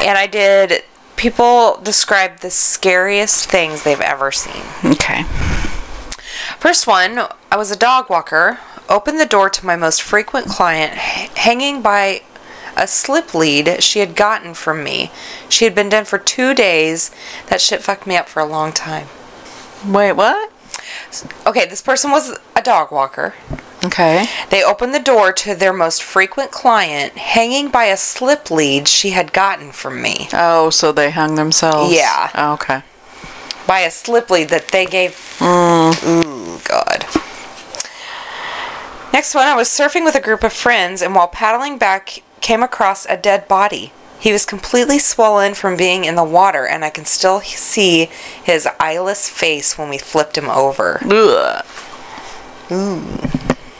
and I did, people describe the scariest things they've ever seen. Okay. First one, I was a dog walker, opened the door to my most frequent client h- hanging by a slip lead she had gotten from me. She had been dead for two days. That shit fucked me up for a long time. Wait, what? Okay, this person was a dog walker. Okay. They opened the door to their most frequent client hanging by a slip lead she had gotten from me. Oh, so they hung themselves? Yeah. Oh, okay. By a slip lead that they gave. Mm. Ooh, God. Next one, I was surfing with a group of friends, and while paddling back, came across a dead body. He was completely swollen from being in the water, and I can still see his eyeless face when we flipped him over. Ugh.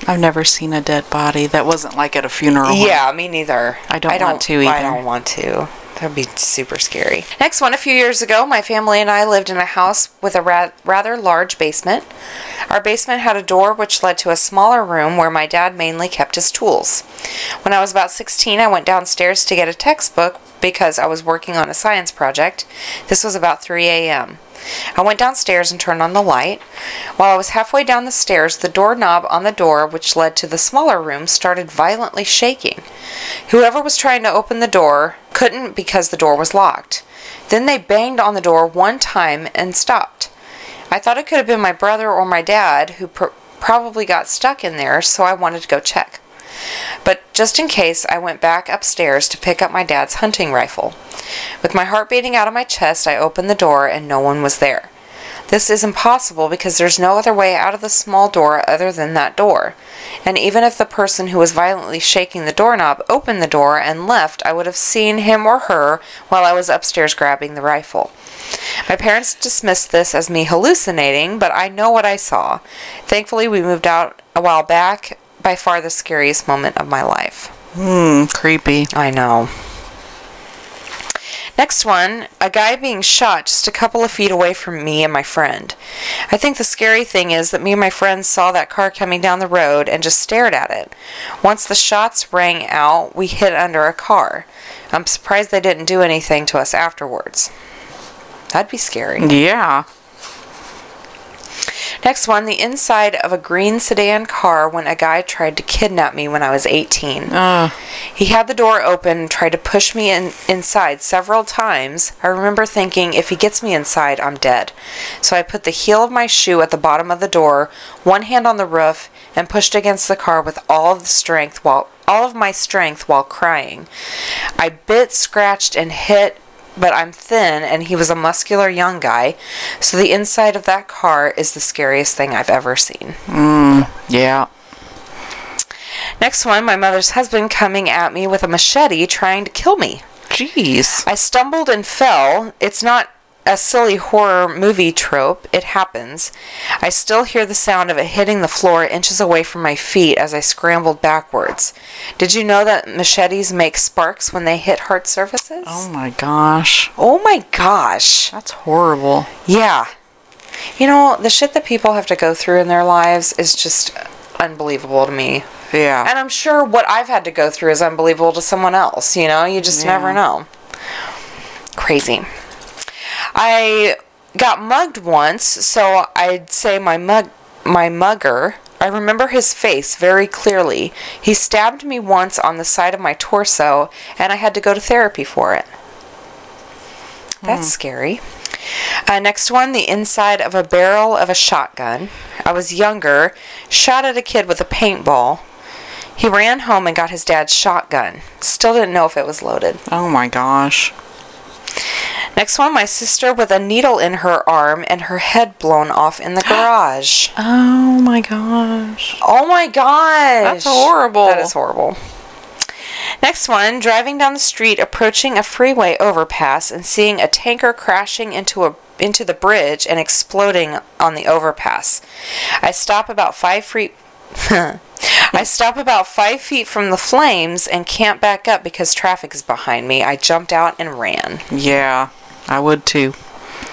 I've never seen a dead body. That wasn't like at a funeral. home. Yeah, me neither. I don't want to I either. don't want to. That'd be super scary. Next one, a few years ago, my family and I lived in a house with a ra- rather large basement. Our basement had a door which led to a smaller room where my dad mainly kept his tools. When I was about 16, I went downstairs to get a textbook because I was working on a science project. This was about 3 a.m. I went downstairs and turned on the light. While I was halfway down the stairs, the doorknob on the door, which led to the smaller room, started violently shaking. Whoever was trying to open the door couldn't because the door was locked. Then they banged on the door one time and stopped. I thought it could have been my brother or my dad who pr- probably got stuck in there, so I wanted to go check. But just in case, I went back upstairs to pick up my dad's hunting rifle. With my heart beating out of my chest, I opened the door and no one was there. This is impossible because there's no other way out of the small door other than that door. And even if the person who was violently shaking the doorknob opened the door and left, I would have seen him or her while I was upstairs grabbing the rifle. My parents dismissed this as me hallucinating, but I know what I saw. Thankfully, we moved out a while back, by far the scariest moment of my life. Hmm, creepy. I know. Next one, a guy being shot just a couple of feet away from me and my friend. I think the scary thing is that me and my friends saw that car coming down the road and just stared at it. Once the shots rang out, we hid under a car. I'm surprised they didn't do anything to us afterwards. That'd be scary. Yeah. Next one, the inside of a green sedan car when a guy tried to kidnap me when I was 18. Uh, He had the door open and tried to push me in, inside several times. I remember thinking, if he gets me inside, I'm dead. So I put the heel of my shoe at the bottom of the door, one hand on the roof, and pushed against the car with all of the strength while all of my strength while crying. I bit, scratched, and hit but I'm thin and he was a muscular young guy, so the inside of that car is the scariest thing I've ever seen. Mm, yeah. Next one, my mother's husband coming at me with a machete trying to kill me. Jeez. I stumbled and fell. It's not a silly horror movie trope. It happens. I still hear the sound of it hitting the floor inches away from my feet as I scrambled backwards. Did you know that machetes make sparks when they hit hard surfaces? Oh my gosh. Oh my gosh. That's horrible. Yeah. You know, the shit that people have to go through in their lives is just unbelievable to me. Yeah. And I'm sure what I've had to go through is unbelievable to someone else, you know? You just Yeah. never know. Crazy. I got mugged once, so I'd say my mug my mugger. I remember his face very clearly. He stabbed me once on the side of my torso, and I had to go to therapy for it. That's scary. Uh, next one, the inside of a barrel of a shotgun. I was younger, shot at a kid with a paintball. He ran home and got his dad's shotgun. Still didn't know if it was loaded. oh my gosh. Next one, my sister with a needle in her arm and her head blown off in the *gasps* garage. Oh my gosh. Oh my gosh. That's horrible. That is horrible. Next one, driving down the street, approaching a freeway overpass and seeing a tanker crashing into a into the bridge and exploding on the overpass. I stop about five feet. I stop about five feet from the flames and can't back up because traffic is behind me. I jumped out and ran. Yeah. I would too.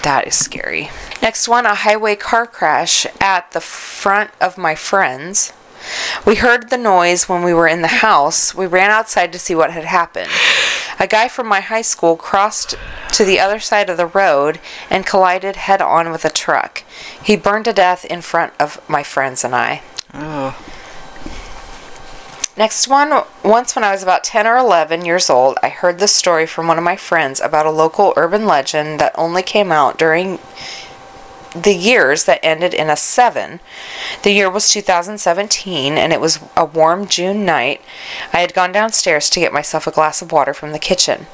That is scary. Next one, a highway car crash at the front of my friends. We heard the noise when we were in the house. We ran outside to see what had happened. A guy from my high school crossed to the other side of the road and collided head on with a truck. He burned to death in front of my friends and I. Oh. Next one, once when I was about 10 or 11 years old, I heard this story from one of my friends about a local urban legend that only came out during the years that ended in a 7. The year was 2017 and it was a warm June night. I had gone downstairs to get myself a glass of water from the kitchen.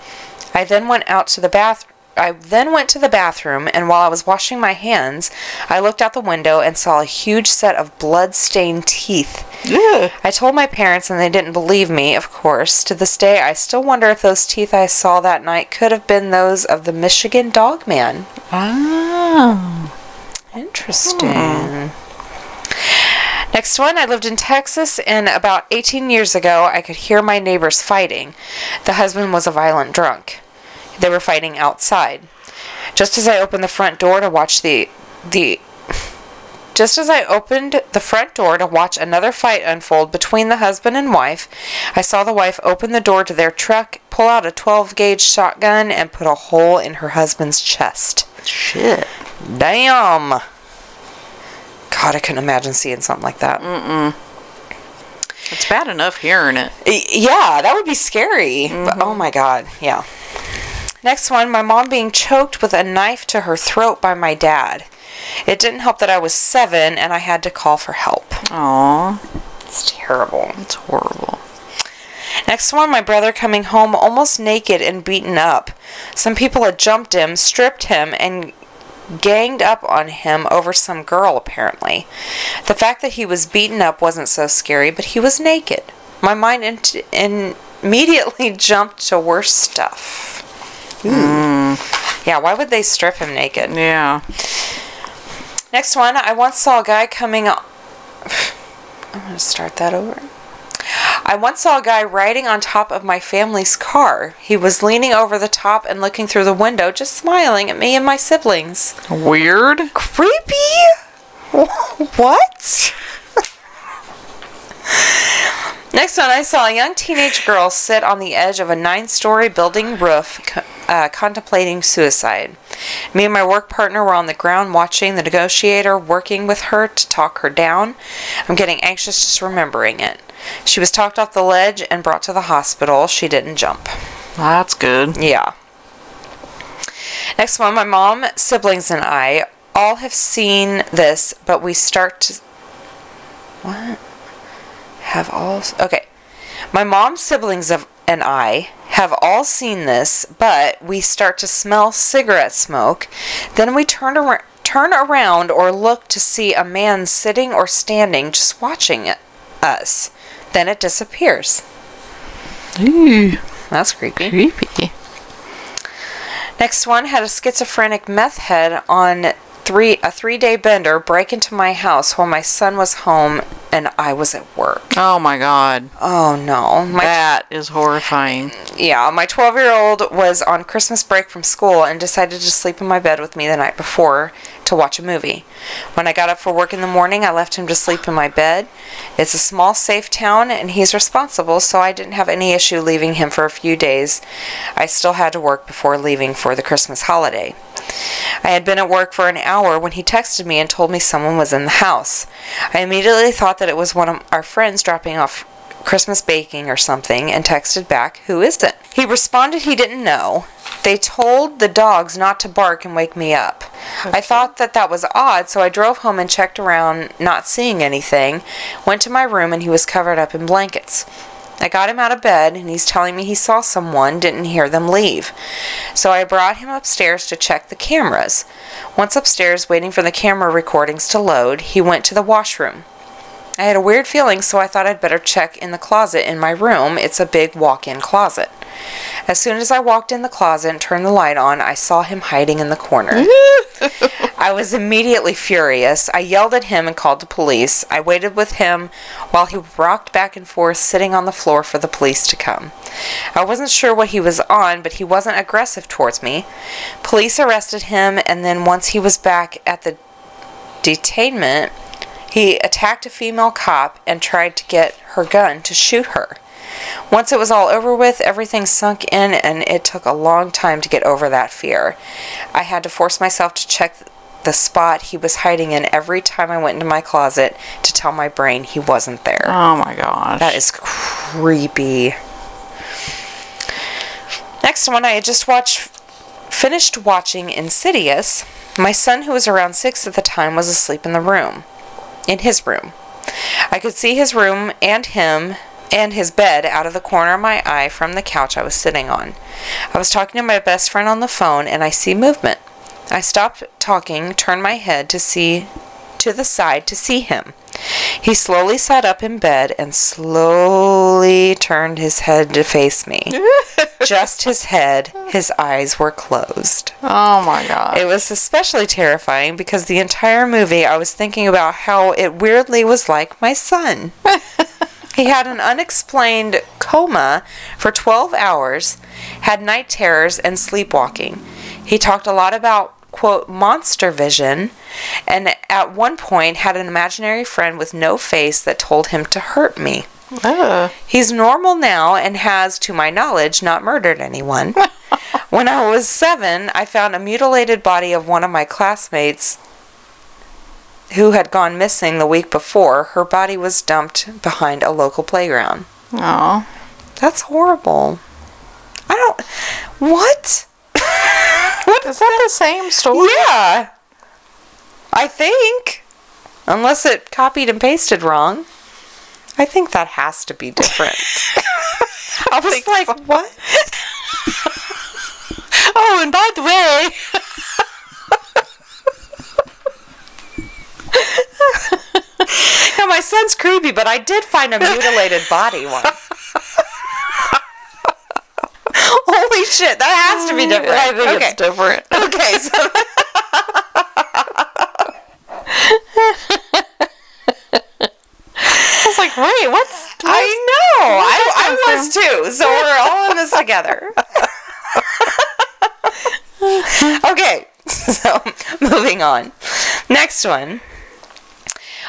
I then went out to the bath I then went to the bathroom and while I was washing my hands, I looked out the window and saw a huge set of blood-stained teeth. Ugh. I told my parents and they didn't believe me, of course. To this day, I still wonder if those teeth I saw that night could have been those of the Michigan dog man. Oh. Interesting. Next one, I lived in Texas, and about 18 years ago, I could hear my neighbors fighting. The husband was a violent drunk. They were fighting outside. Just as I opened the front door to watch the the just as I opened the front door to watch another fight unfold between the husband and wife, I saw the wife open the door to their truck, pull out a 12 gauge shotgun, and put a hole in her husband's chest. Shit. Damn! God, I couldn't imagine seeing something like that. Mm mm. It's bad enough hearing it. Yeah, that would be scary. But oh my god, yeah. Next one, my mom being choked with a knife to her throat by my dad. It didn't help that I was seven and I had to call for help. Aw. It's terrible. It's horrible. Next one, my brother coming home almost naked and beaten up. Some people had jumped him, stripped him, and ganged up on him over some girl, apparently. The fact that he was beaten up wasn't so scary, but he was naked. My mind int- in- immediately *laughs* jumped to worse stuff. Ooh. Yeah, why would they strip him naked? Yeah. Next one, I once saw a guy coming. o- *sighs* I'm going to start that over. I once saw a guy riding on top of my family's car. He was leaning over the top and looking through the window, just smiling at me and my siblings. Weird. Creepy? *laughs* What? *laughs* Next one, I saw a young teenage girl sit on the edge of a nine story building roof uh, contemplating suicide. Me and my work partner were on the ground watching the negotiator working with her to talk her down. I'm getting anxious just remembering it. She was talked off the ledge and brought to the hospital. She didn't jump. That's good. Yeah. Next one, my mom, siblings, and I all have seen this, but we start to. What? Have all. Okay. My mom, siblings, of, and I have all seen this, but we start to smell cigarette smoke. Then we turn around. Turn around or look to see a man sitting or standing just watching it, us. Then it disappears. Ooh. That's creepy. Creepy. Next one had a schizophrenic meth head on three a three day bender break into my house while my son was home and I was at work. Oh my god. Oh no. My That is horrifying. yeah, my 12 year old was on Christmas break from school and decided to sleep in my bed with me the night before to watch a movie. When I got up for work in the morning, I left him to sleep in my bed. It's a small, safe town, and he's responsible, so I didn't have any issue leaving him for a few days. I still had to work before leaving for the Christmas holiday. I had been at work for an hour when he texted me and told me someone was in the house. I immediately thought that it was one of our friends dropping off Christmas baking or something and texted back, Who is it? He responded he didn't know. They told the dogs not to bark and wake me up. I thought that that was odd, so I drove home and checked around, not seeing anything. Went to my room and he was covered up in blankets. I got him out of bed and he's telling me he saw someone, didn't hear them leave. So I brought him upstairs to check the cameras. Once upstairs, waiting for the camera recordings to load, he went to the washroom. I had a weird feeling, so I thought I'd better check in the closet in my room. It's a big walk in closet. As soon as I walked in the closet and turned the light on, I saw him hiding in the corner. *laughs* I was immediately furious. I yelled at him and called the police. I waited with him while he rocked back and forth, sitting on the floor for the police to come. I wasn't sure what he was on, but he wasn't aggressive towards me. Police arrested him, and then once he was back at the detainment, he attacked a female cop and tried to get her gun to shoot her. Once it was all over with, everything sunk in and it took a long time to get over that fear. I had to force myself to check the spot he was hiding in every time I went into my closet to tell my brain he wasn't there. Oh my gosh. That is creepy. Next one, I had just watched, finished watching Insidious. My son, who was around six at the time, was asleep in the room. In his room. I could see his room and him and his bed out of the corner of my eye from the couch I was sitting on. I was talking to my best friend on the phone and I see movement. I stopped talking, turned my head to see to the side to see him. He slowly sat up in bed and slowly turned his head to face me. *laughs* Just his head, his eyes were closed. Oh my god. It was especially terrifying because the entire movie I was thinking about how it weirdly was like my son. *laughs* he had an unexplained coma for 12 hours, had night terrors, and sleepwalking. He talked a lot about, quote, monster vision, and at one point had an imaginary friend with no face that told him to hurt me. Ugh. He's normal now and has, to my knowledge, not murdered anyone. *laughs* when I was seven, I found a mutilated body of one of my classmates who had gone missing the week before. Her body was dumped behind a local playground. Oh. That's horrible. I don't. What? *laughs* Is that the same story? Yeah. I think. Unless it copied and pasted wrong. I think that has to be different. *laughs* *laughs* I was like, what? *laughs* Oh, and by the way, Now, my son's creepy, but I did find a mutilated body once. *laughs* Holy shit, that has to be mm, different. I think okay. it's different. *laughs* Okay, so *laughs* I was like, wait, what's? I know. I, I was too. So we're all in this together. okay, so moving on. Next one.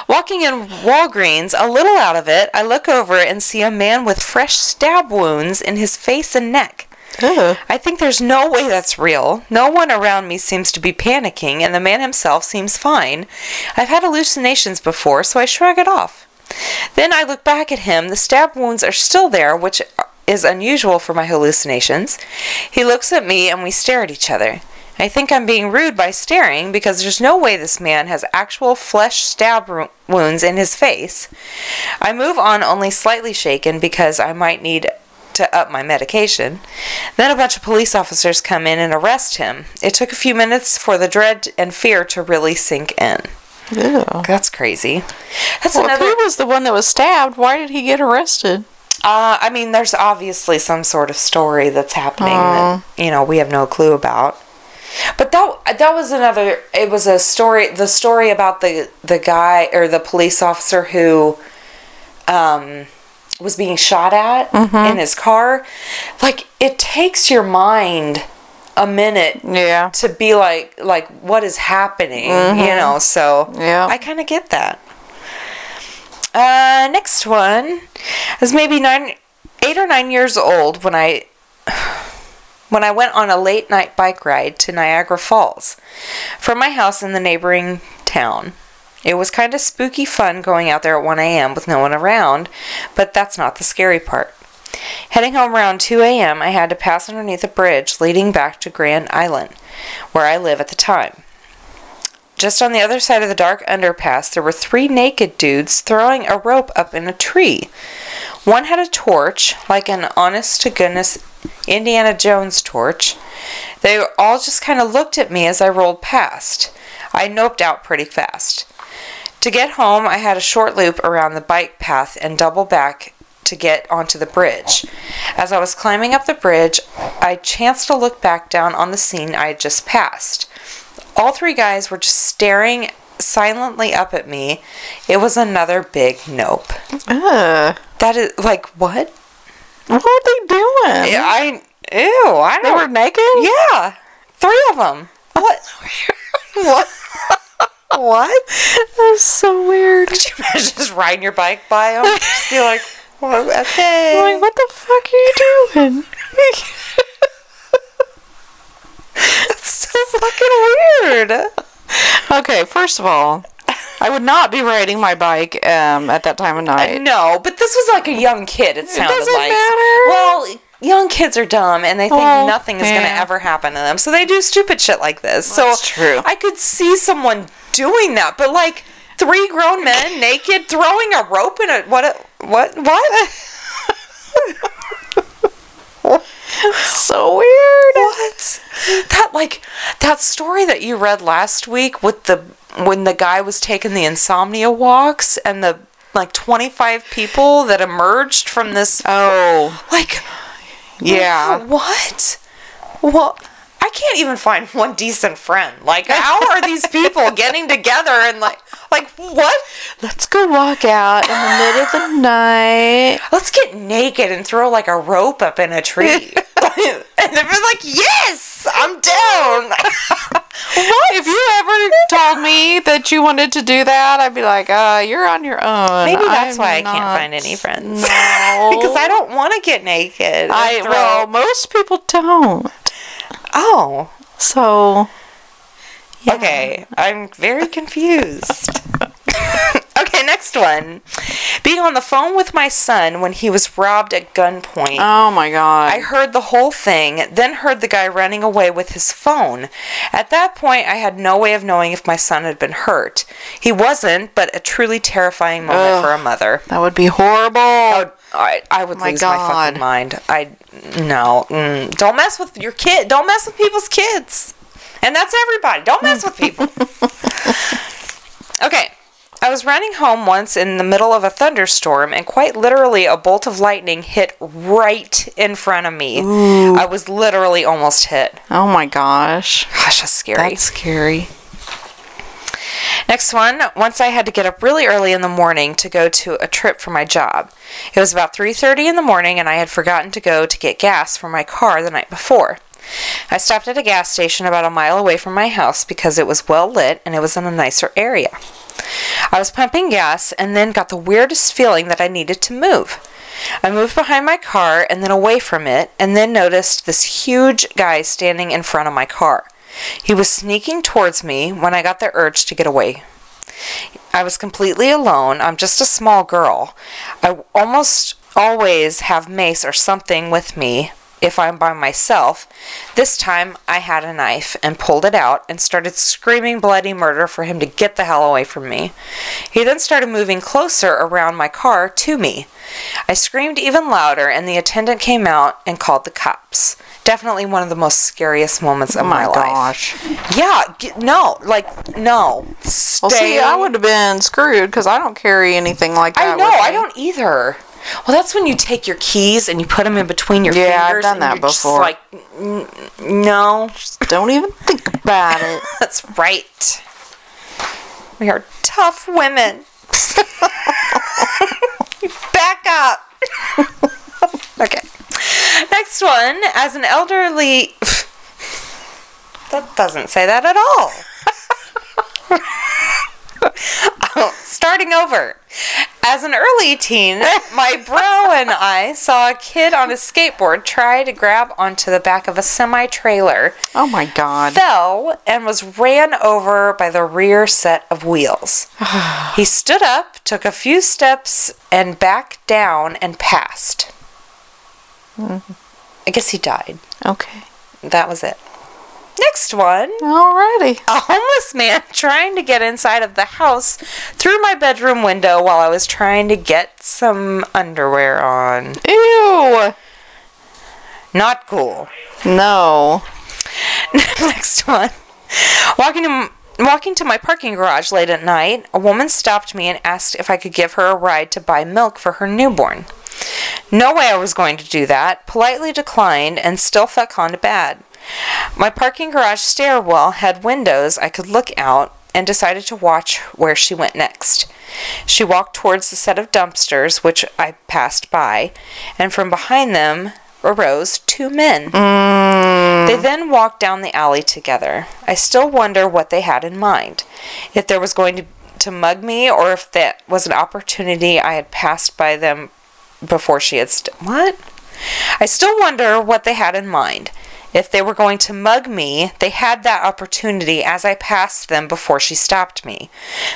Walking in Walgreens, a little out of it, I look over and see a man with fresh stab wounds in his face and neck. I think there's no way that's real. No one around me seems to be panicking, and the man himself seems fine. I've had hallucinations before, so I shrug it off. Then I look back at him. The stab wounds are still there, which is unusual for my hallucinations. He looks at me, and we stare at each other. I think I'm being rude by staring because there's no way this man has actual flesh stab wounds in his face. I move on only slightly shaken because I might need to up my medication. Then a bunch of police officers come in and arrest him. It took a few minutes for the dread and fear to really sink in. Ew. That's crazy. That's Well, if he was the one that was stabbed, why did he get arrested? Uh, I mean, there's obviously some sort of story that's happening that you know we have no clue about. But that that was another. It was a story. The story about the the guy or the police officer who um, was being shot at in his car. Like it takes your mind a minute Yeah. to be like like what is happening. You know. So Yeah. I kind of get that. Uh, next one I was maybe nine, eight or nine years old when I *sighs* when I went on a late night bike ride to Niagara Falls from my house in the neighboring town. It was kind of spooky fun going out there at 1 a.m. with no one around, but that's not the scary part. Heading home around 2 a.m., I had to pass underneath a bridge leading back to Grand Island, where I live at the time. Just on the other side of the dark underpass, there were three naked dudes throwing a rope up in a tree. One had a torch, like an honest to goodness Indiana Jones torch. They all just kind of looked at me as I rolled past. I noped out pretty fast. To get home, I had a short loop around the bike path and double back to get onto the bridge. As I was climbing up the bridge, I chanced to look back down on the scene I had just passed. All three guys were just staring silently up at me. It was another big nope. Ugh. That is like what? What were they doing? Yeah, I ew. I They don't. were naked? Yeah, three of them. What? what? *laughs* *laughs* what? That's so weird. Could you imagine just riding your bike by them? Just be like, well, okay. I'm like, what the fuck are you doing? That's so fucking weird. Okay, first of all, I would not be riding my bike um, at that time of night. No, but this was like a young kid. It sounded doesn't like. matter. Well, young kids are dumb and they think Oh, nothing is going to ever happen to them. So they do stupid shit like this. That's so true. I could see someone doing that, but like three grown men *laughs* naked throwing a rope in a what a, what what? *laughs* So weird. What? That like that story that you read last week with the when the guy was taking the insomnia walks and the like 25 people that emerged from this Oh, like yeah. what? Well, I can't even find *laughs* one decent friend. Like how are these people *laughs* getting together and like like what? Let's go walk out in the middle of the night. Let's get naked and throw like a rope up in a tree. *laughs* and they're like, "Yes, I'm down." *laughs* what? If you ever told me that you wanted to do that, I'd be like, uh, you're on your own. Maybe that's I'm why I can't find any friends. No. *laughs* because I don't want to get naked. I and throw- well, most people don't. oh, So yeah. okay. I'm very confused. *laughs* okay, next one. Being on the phone with my son when he was robbed at gunpoint. Oh my god. I heard the whole thing, then heard the guy running away with his phone. At that point, I had no way of knowing if my son had been hurt. He wasn't, but a truly terrifying moment Ugh. for a mother. that would be horrible. I would, I, I would My lose my fucking mind. I no, mm, don't mess with your kid. Don't mess with people's kids, and that's everybody. Don't mess with people. *laughs* okay, I was running home once in the middle of a thunderstorm, and quite literally, a bolt of lightning hit right in front of me. I was literally almost hit. oh my gosh. Gosh, that's scary. That's scary. Next one, once I had to get up really early in the morning to go to a trip for my job. It was about 3:30 in the morning and I had forgotten to go to get gas for my car the night before. I stopped at a gas station about a mile away from my house because it was well lit and it was in a nicer area. I was pumping gas and then got the weirdest feeling that I needed to move. I moved behind my car and then away from it, and then noticed this huge guy standing in front of my car. He was sneaking towards me when I got the urge to get away. I was completely alone. I'm just a small girl. I almost always have mace or something with me if I'm by myself. This time I had a knife and pulled it out and started screaming bloody murder for him to get the hell away from me. He then started moving closer around my car to me. I screamed even louder and the attendant came out and called the cops. Definitely one of the most scariest moments of my life. Oh my, my life. gosh. Yeah, g- no, like no. Stay. Well, see, I would have been screwed because I don't carry anything like that. I know. I don't either. Well, that's when you take your keys and you put them in between your Yeah, I've done that before. like, "N- no, Don't even think about it. *laughs* that's right. We are tough women. *laughs* Back up. *laughs* okay. Next one. As an elderly. that doesn't say that at all. Oh, *laughs* starting over. As an early teen, my bro and I saw a kid on a skateboard try to grab onto the back of a semi trailer, Oh my god. fell, and was ran over by the rear set of wheels. *sighs* he stood up, took a few steps, and back down and passed. Mm-hmm. I guess he died. Okay. That was it. Next one Alrighty. a homeless man *laughs* trying to get inside of the house through my bedroom window while I was trying to get some underwear on. Ew. Not cool. No. *laughs* Next one. Walking to walking to my parking garage late at night, a woman stopped me and asked if I could give her a ride to buy milk for her newborn. No way I was going to do that. Politely declined and still felt kind of bad. My parking garage stairwell had windows I could look out and decided to watch where she went next. She walked towards the set of dumpsters which I passed by, and from behind them arose two men. Mm. They then walked down the alley together. I still wonder what they had in mind. If there was going to, to mug me or if that was an opportunity I had passed by them before she had st- what? I still wonder what they had in mind. If they were going to mug me, they had that opportunity as I passed them before she stopped me.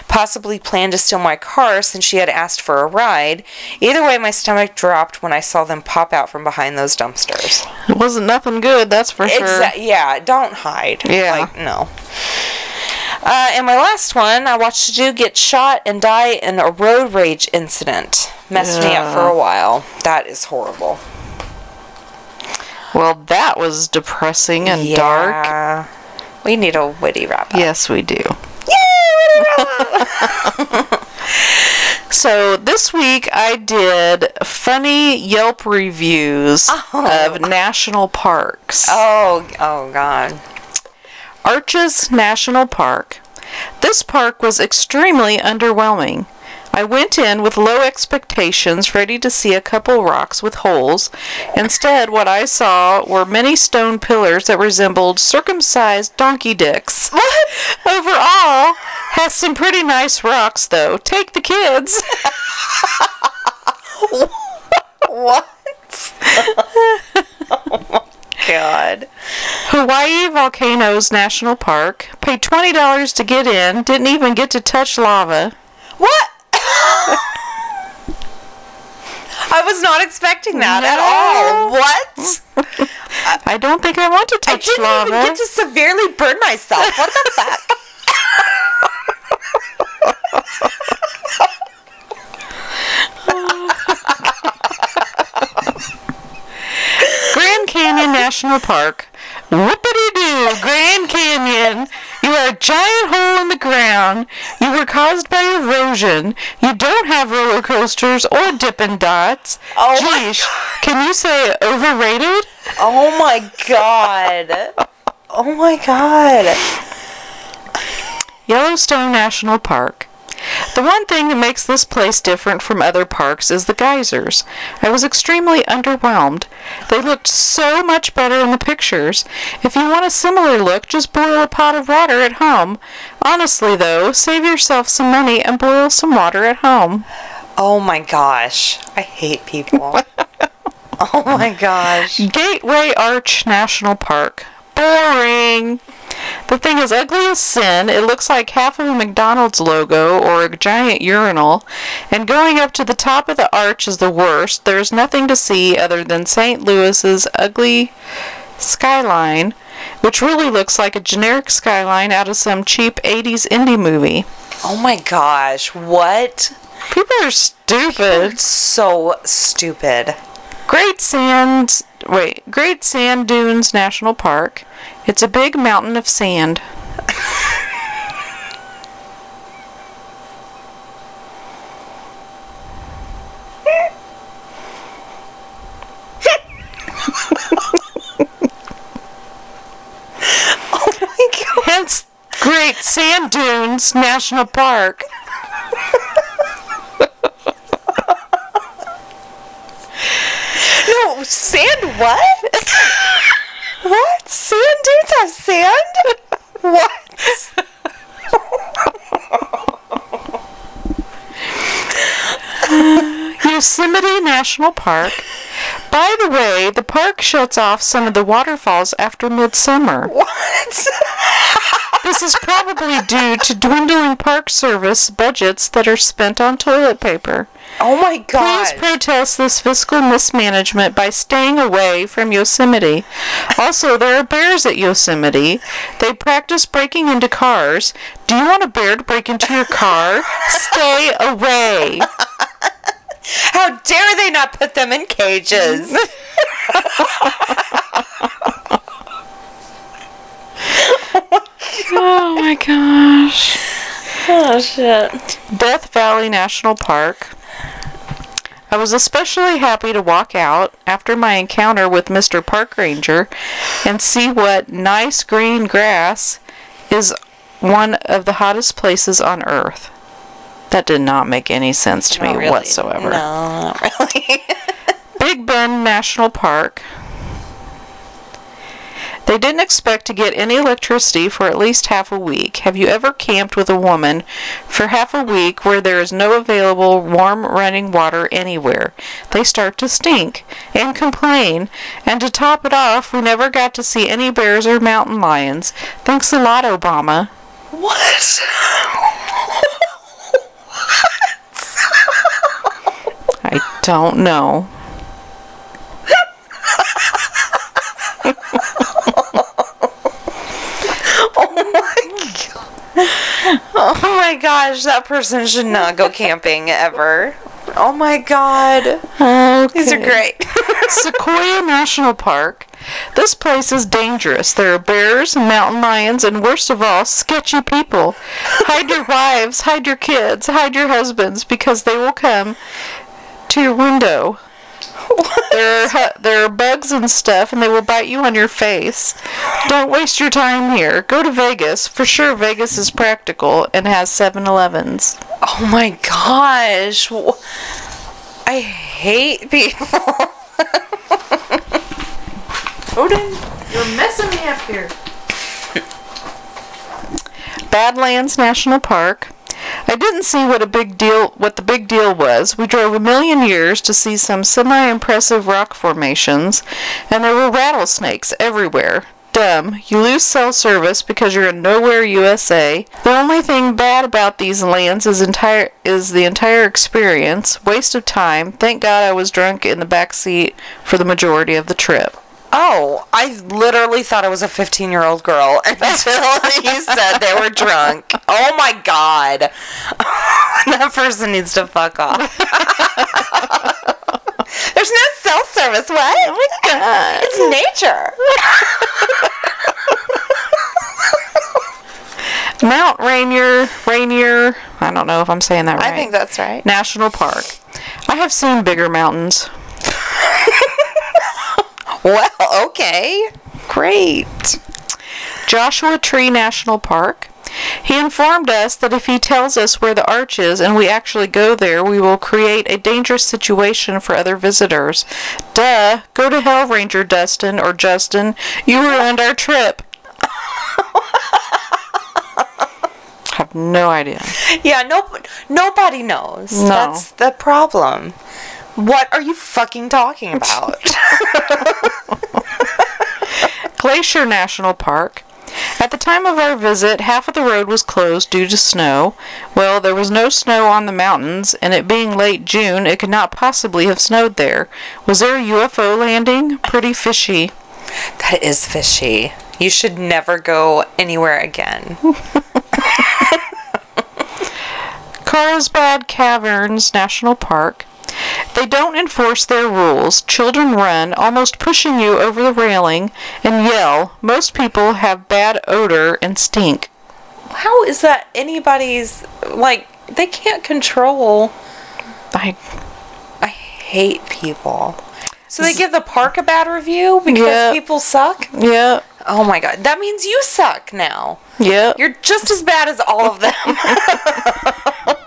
Possibly planned to steal my car since she had asked for a ride. Either way, my stomach dropped when I saw them pop out from behind those dumpsters. It wasn't nothing good, that's for sure. Exa- yeah, don't hide. Yeah. Like, no. Uh, and my last one, I watched a dude get shot and die in a road rage incident. Messed me up for a while. That is horrible. Well, that was depressing and dark. Yeah. We need a witty wrap up. Yes, we do. Yay, witty wrap up. *laughs* *laughs* So this week I did funny Yelp reviews oh. of national parks. oh, oh God. Arches National Park. This park was extremely underwhelming. I went in with low expectations, ready to see a couple rocks with holes. Instead, what I saw were many stone pillars that resembled circumcised donkey dicks. What? *laughs* Overall, has some pretty nice rocks, though. Take the kids. What? Oh my God. Hawaii Volcanoes National Park. Paid $20 to get in, didn't even get to touch lava. What? I was not expecting that at all. What? *laughs* I don't think I want to touch lava. I didn't lava. even get to severely burn myself. What the fuck? *laughs* Grand Canyon National Park. Whoopity doo, Grand Canyon. You are a giant hole in the ground. You were caused by erosion. You don't have roller coasters or Dippin' Dots. Oh my Geesh, can you say overrated? Oh my god. Oh my god. Yellowstone National Park. The one thing that makes this place different from other parks is the geysers. I was extremely underwhelmed. They looked so much better in the pictures. If you want a similar look, just boil a pot of water at home. Honestly, though, save yourself some money and boil some water at home. Oh my gosh. I hate people. *laughs* oh my gosh. Gateway Arch National Park. Boring. The thing is ugly as sin. It looks like half of a McDonald's logo or a giant urinal. And going up to the top of the arch is the worst. There's nothing to see other than St. Louis's ugly skyline, which really looks like a generic skyline out of some cheap 80s indie movie. Oh my gosh. What? People are stupid. So stupid. Great Sand, wait, Great Sand Dunes National Park. It's a big mountain of sand. *laughs* Oh my god. Hence, Great Sand Dunes National Park. *laughs* No, sand what? what? Sand dudes have sand? What? Yosemite National Park. By the way, the park shuts off some of the waterfalls after midsummer. What? *laughs* This is probably due to dwindling park service budgets that are spent on toilet paper. Oh my God. Please protest this fiscal mismanagement by staying away from Yosemite. Also, there are bears at Yosemite. They practice breaking into cars. Do you want a bear to break into your car? Stay away. How dare they not put them in cages? *laughs* Oh my gosh. oh shit. Death Valley National Park. I was especially happy to walk out after my encounter with Mr. Park Ranger and see what nice green grass is one of the hottest places on earth. That did not make any sense to me Not really. whatsoever. No, not really. *laughs* Big Bend National Park. They didn't expect to get any electricity for at least half a week. Have you ever camped with a woman for half a week where there is no available warm running water anywhere? They start to stink and complain, and to top it off, we never got to see any bears or mountain lions. Thanks a lot, Obama. What? I don't know. Oh my gosh, that person should not go camping ever. Oh my god. These are great. *laughs* Sequoia National Park. This place is dangerous. There are bears, mountain lions, and worst of all, sketchy people. Hide your wives, hide your kids, hide your husbands, because they will come to your window. *laughs* There are there are bugs and stuff, and they will bite you on your face. Don't waste your time here. Go to Vegas. For sure, Vegas is practical and has 7-Elevens. Oh my gosh. I hate people. *laughs* Odin, you're messing me up here. Badlands National Park. I didn't see what a big deal what the big deal was. We drove a million years to see some semi-impressive rock formations, and there were rattlesnakes everywhere. Dumb. You lose cell service because you're in nowhere USA. The only thing bad about these lands is entire is the entire experience. Waste of time. Thank God I was drunk in the back seat for the majority of the trip. Oh, I literally thought I was a 15 year old girl *laughs* until you said they were drunk. Oh my god. *laughs* that person needs to fuck off. *laughs* There's no cell service. What? Oh my god. It's nature. Mount Rainier, Rainier, I don't know if I'm saying that right. I think that's right. National Park. I have seen bigger mountains. *laughs* Well, okay. Great. Joshua Tree National Park. He informed us that if he tells us where the arch is and we actually go there, we will create a dangerous situation for other visitors. Duh. Go to hell, Ranger Dustin or Justin. You ruined our trip. *laughs* have no idea. Yeah, no, nobody knows. No. That's the problem. What are you fucking talking *laughs* about? *laughs* Glacier National Park. At the time of our visit, half of the road was closed due to snow. Well, there was no snow on the mountains, and it being late June, it could not possibly have snowed there. Was there a UFO landing? Pretty fishy. that is fishy. You should never go anywhere again. *laughs* Carlsbad Caverns National Park. They don't enforce their rules. Children run, almost pushing you over the railing, and yell. Most people have bad odor and stink. How is that anybody's like they can't control I I hate people. So they give the park a bad review because Yeah. people suck? yeah Oh my god. That means you suck now. yeah. You're just as bad as all of them. *laughs*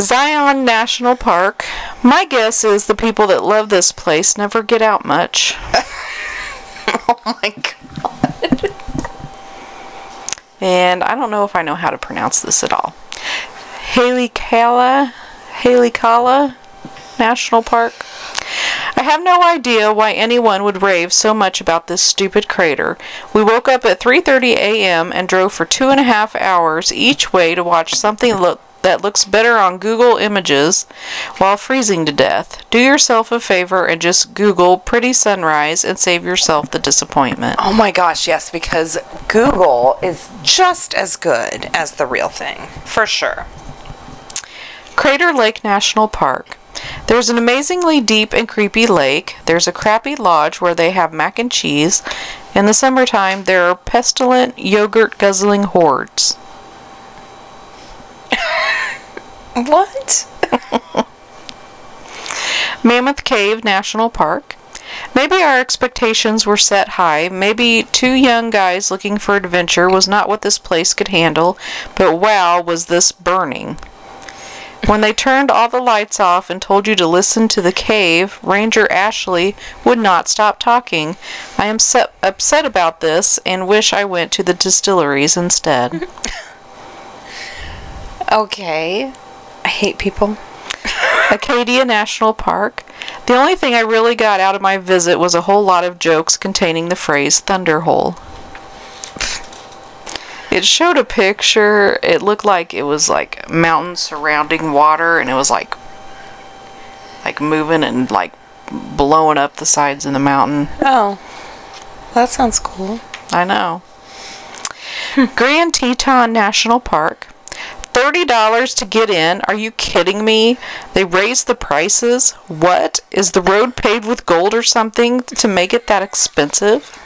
Zion National Park. My guess is the people that love this place never get out much. *laughs* oh my god. And I don't know if I know how to pronounce this at all. Halikala, Halikala National Park. I have no idea why anyone would rave so much about this stupid crater. We woke up at 3:30 a.m. and drove for two and a half hours each way to watch something look that looks better on Google Images while freezing to death. Do yourself a favor and just Google pretty sunrise and save yourself the disappointment. Oh my gosh, yes, because Google is just as good as the real thing. For sure. Crater Lake National Park. There's an amazingly deep and creepy lake. There's a crappy lodge where they have mac and cheese. In the summertime, there are pestilent yogurt guzzling hordes. What? Mammoth Cave National Park. Maybe our expectations were set high. Maybe two young guys looking for adventure was not what this place could handle. But wow, was this burning. When they turned all the lights off and told you to listen to the cave, Ranger Ashley would not stop talking. I am set, upset about this and wish I went to the distilleries instead. *laughs* Okay. I hate people. Acadia National Park. The only thing I really got out of my visit was a whole lot of jokes containing the phrase thunderhole. It showed a picture. It looked like it was like mountains surrounding water and it was like like moving and like blowing up the sides of the mountain. Oh. That sounds cool. I know. *laughs* Grand Teton National Park. $30 to get in? Are you kidding me? They raised the prices? What? Is the road paved with gold or something to make it that expensive?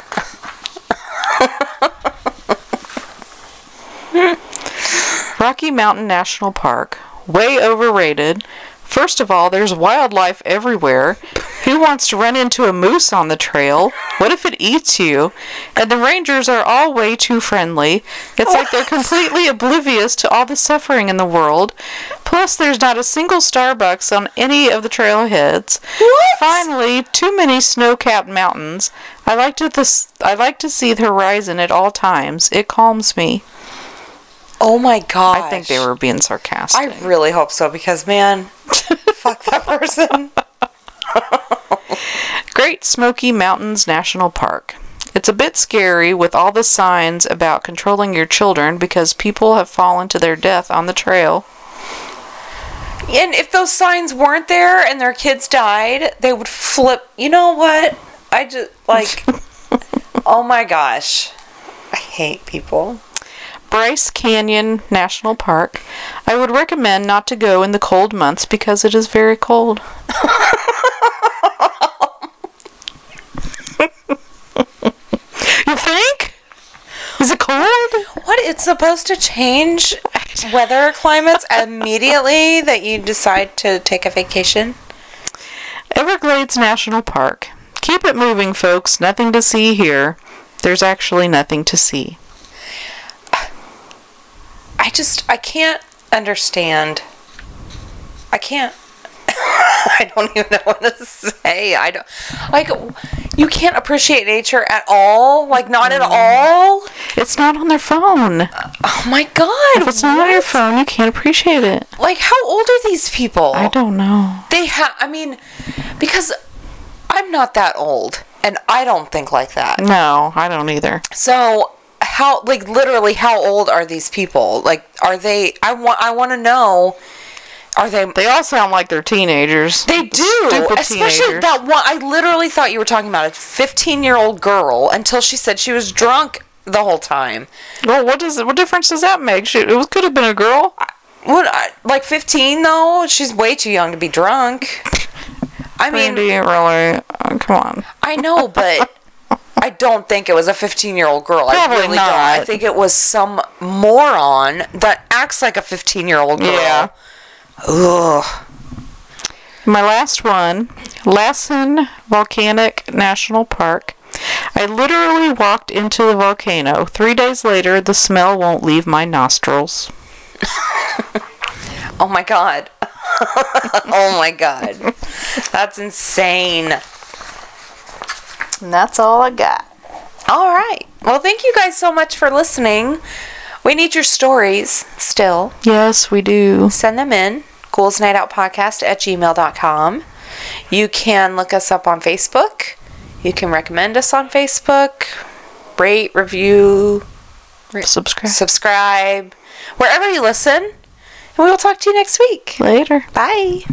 *laughs* Rocky Mountain National Park. Way overrated. First of all, there's wildlife everywhere. Who wants to run into a moose on the trail? What if it eats you? And the rangers are all way too friendly. It's like they're *laughs* completely oblivious to all the suffering in the world. Plus, there's not a single Starbucks on any of the trailheads. What? Finally, too many snow-capped mountains. I like to. I like to see the horizon at all times. It calms me. Oh my god. I think they were being sarcastic. I really hope so because man, *laughs* fuck that person. Great Smoky Mountains National Park. It's a bit scary with all the signs about controlling your children because people have fallen to their death on the trail. And if those signs weren't there and their kids died, they would flip. You know what? I just like *laughs* Oh my gosh. I hate people. Bryce Canyon National Park. I would recommend not to go in the cold months because it is very cold. *laughs* you think? Is it cold? What? It's supposed to change weather climates immediately that you decide to take a vacation? Everglades National Park. Keep it moving, folks. Nothing to see here. There's actually nothing to see. I just I can't understand. I can't. *laughs* I don't even know what to say. I don't like. You can't appreciate nature at all. Like not at mm. all. It's not on their phone. Uh, oh my god! If it's not on your phone, you can't appreciate it. Like how old are these people? I don't know. They have. I mean, because I'm not that old, and I don't think like that. No, I don't either. So how like literally how old are these people? Like are they I want I want to know are they They all sound like they're teenagers. they do, Stupid especially teenagers. that one. I literally thought you were talking about a 15 year old girl until she said she was drunk the whole time. Well, what does what difference does that make? She, it could have been a girl. What, I- like 15 though? She's way too young to be drunk. I mean, really? Uh, come on. I know, but *laughs* I don't think it was a 15 year old girl. I Probably really don't. I think it was some moron that acts like a 15 year old girl. Yeah. Ugh. My last one, Lassen Volcanic National Park. I literally walked into the volcano. Three days later, the smell won't leave my nostrils. *laughs* Oh my god. *laughs* oh my god. That's insane. And that's all I got. All right. Well, thank you guys so much for listening. We need your stories still. Yes, we do. Send them in. Ghouls Night Out Podcast at gmail.com. You can look us up on Facebook. You can recommend us on Facebook. Rate, review, Subscribe. subscribe, wherever you listen. And we will talk to you next week. Later. Bye.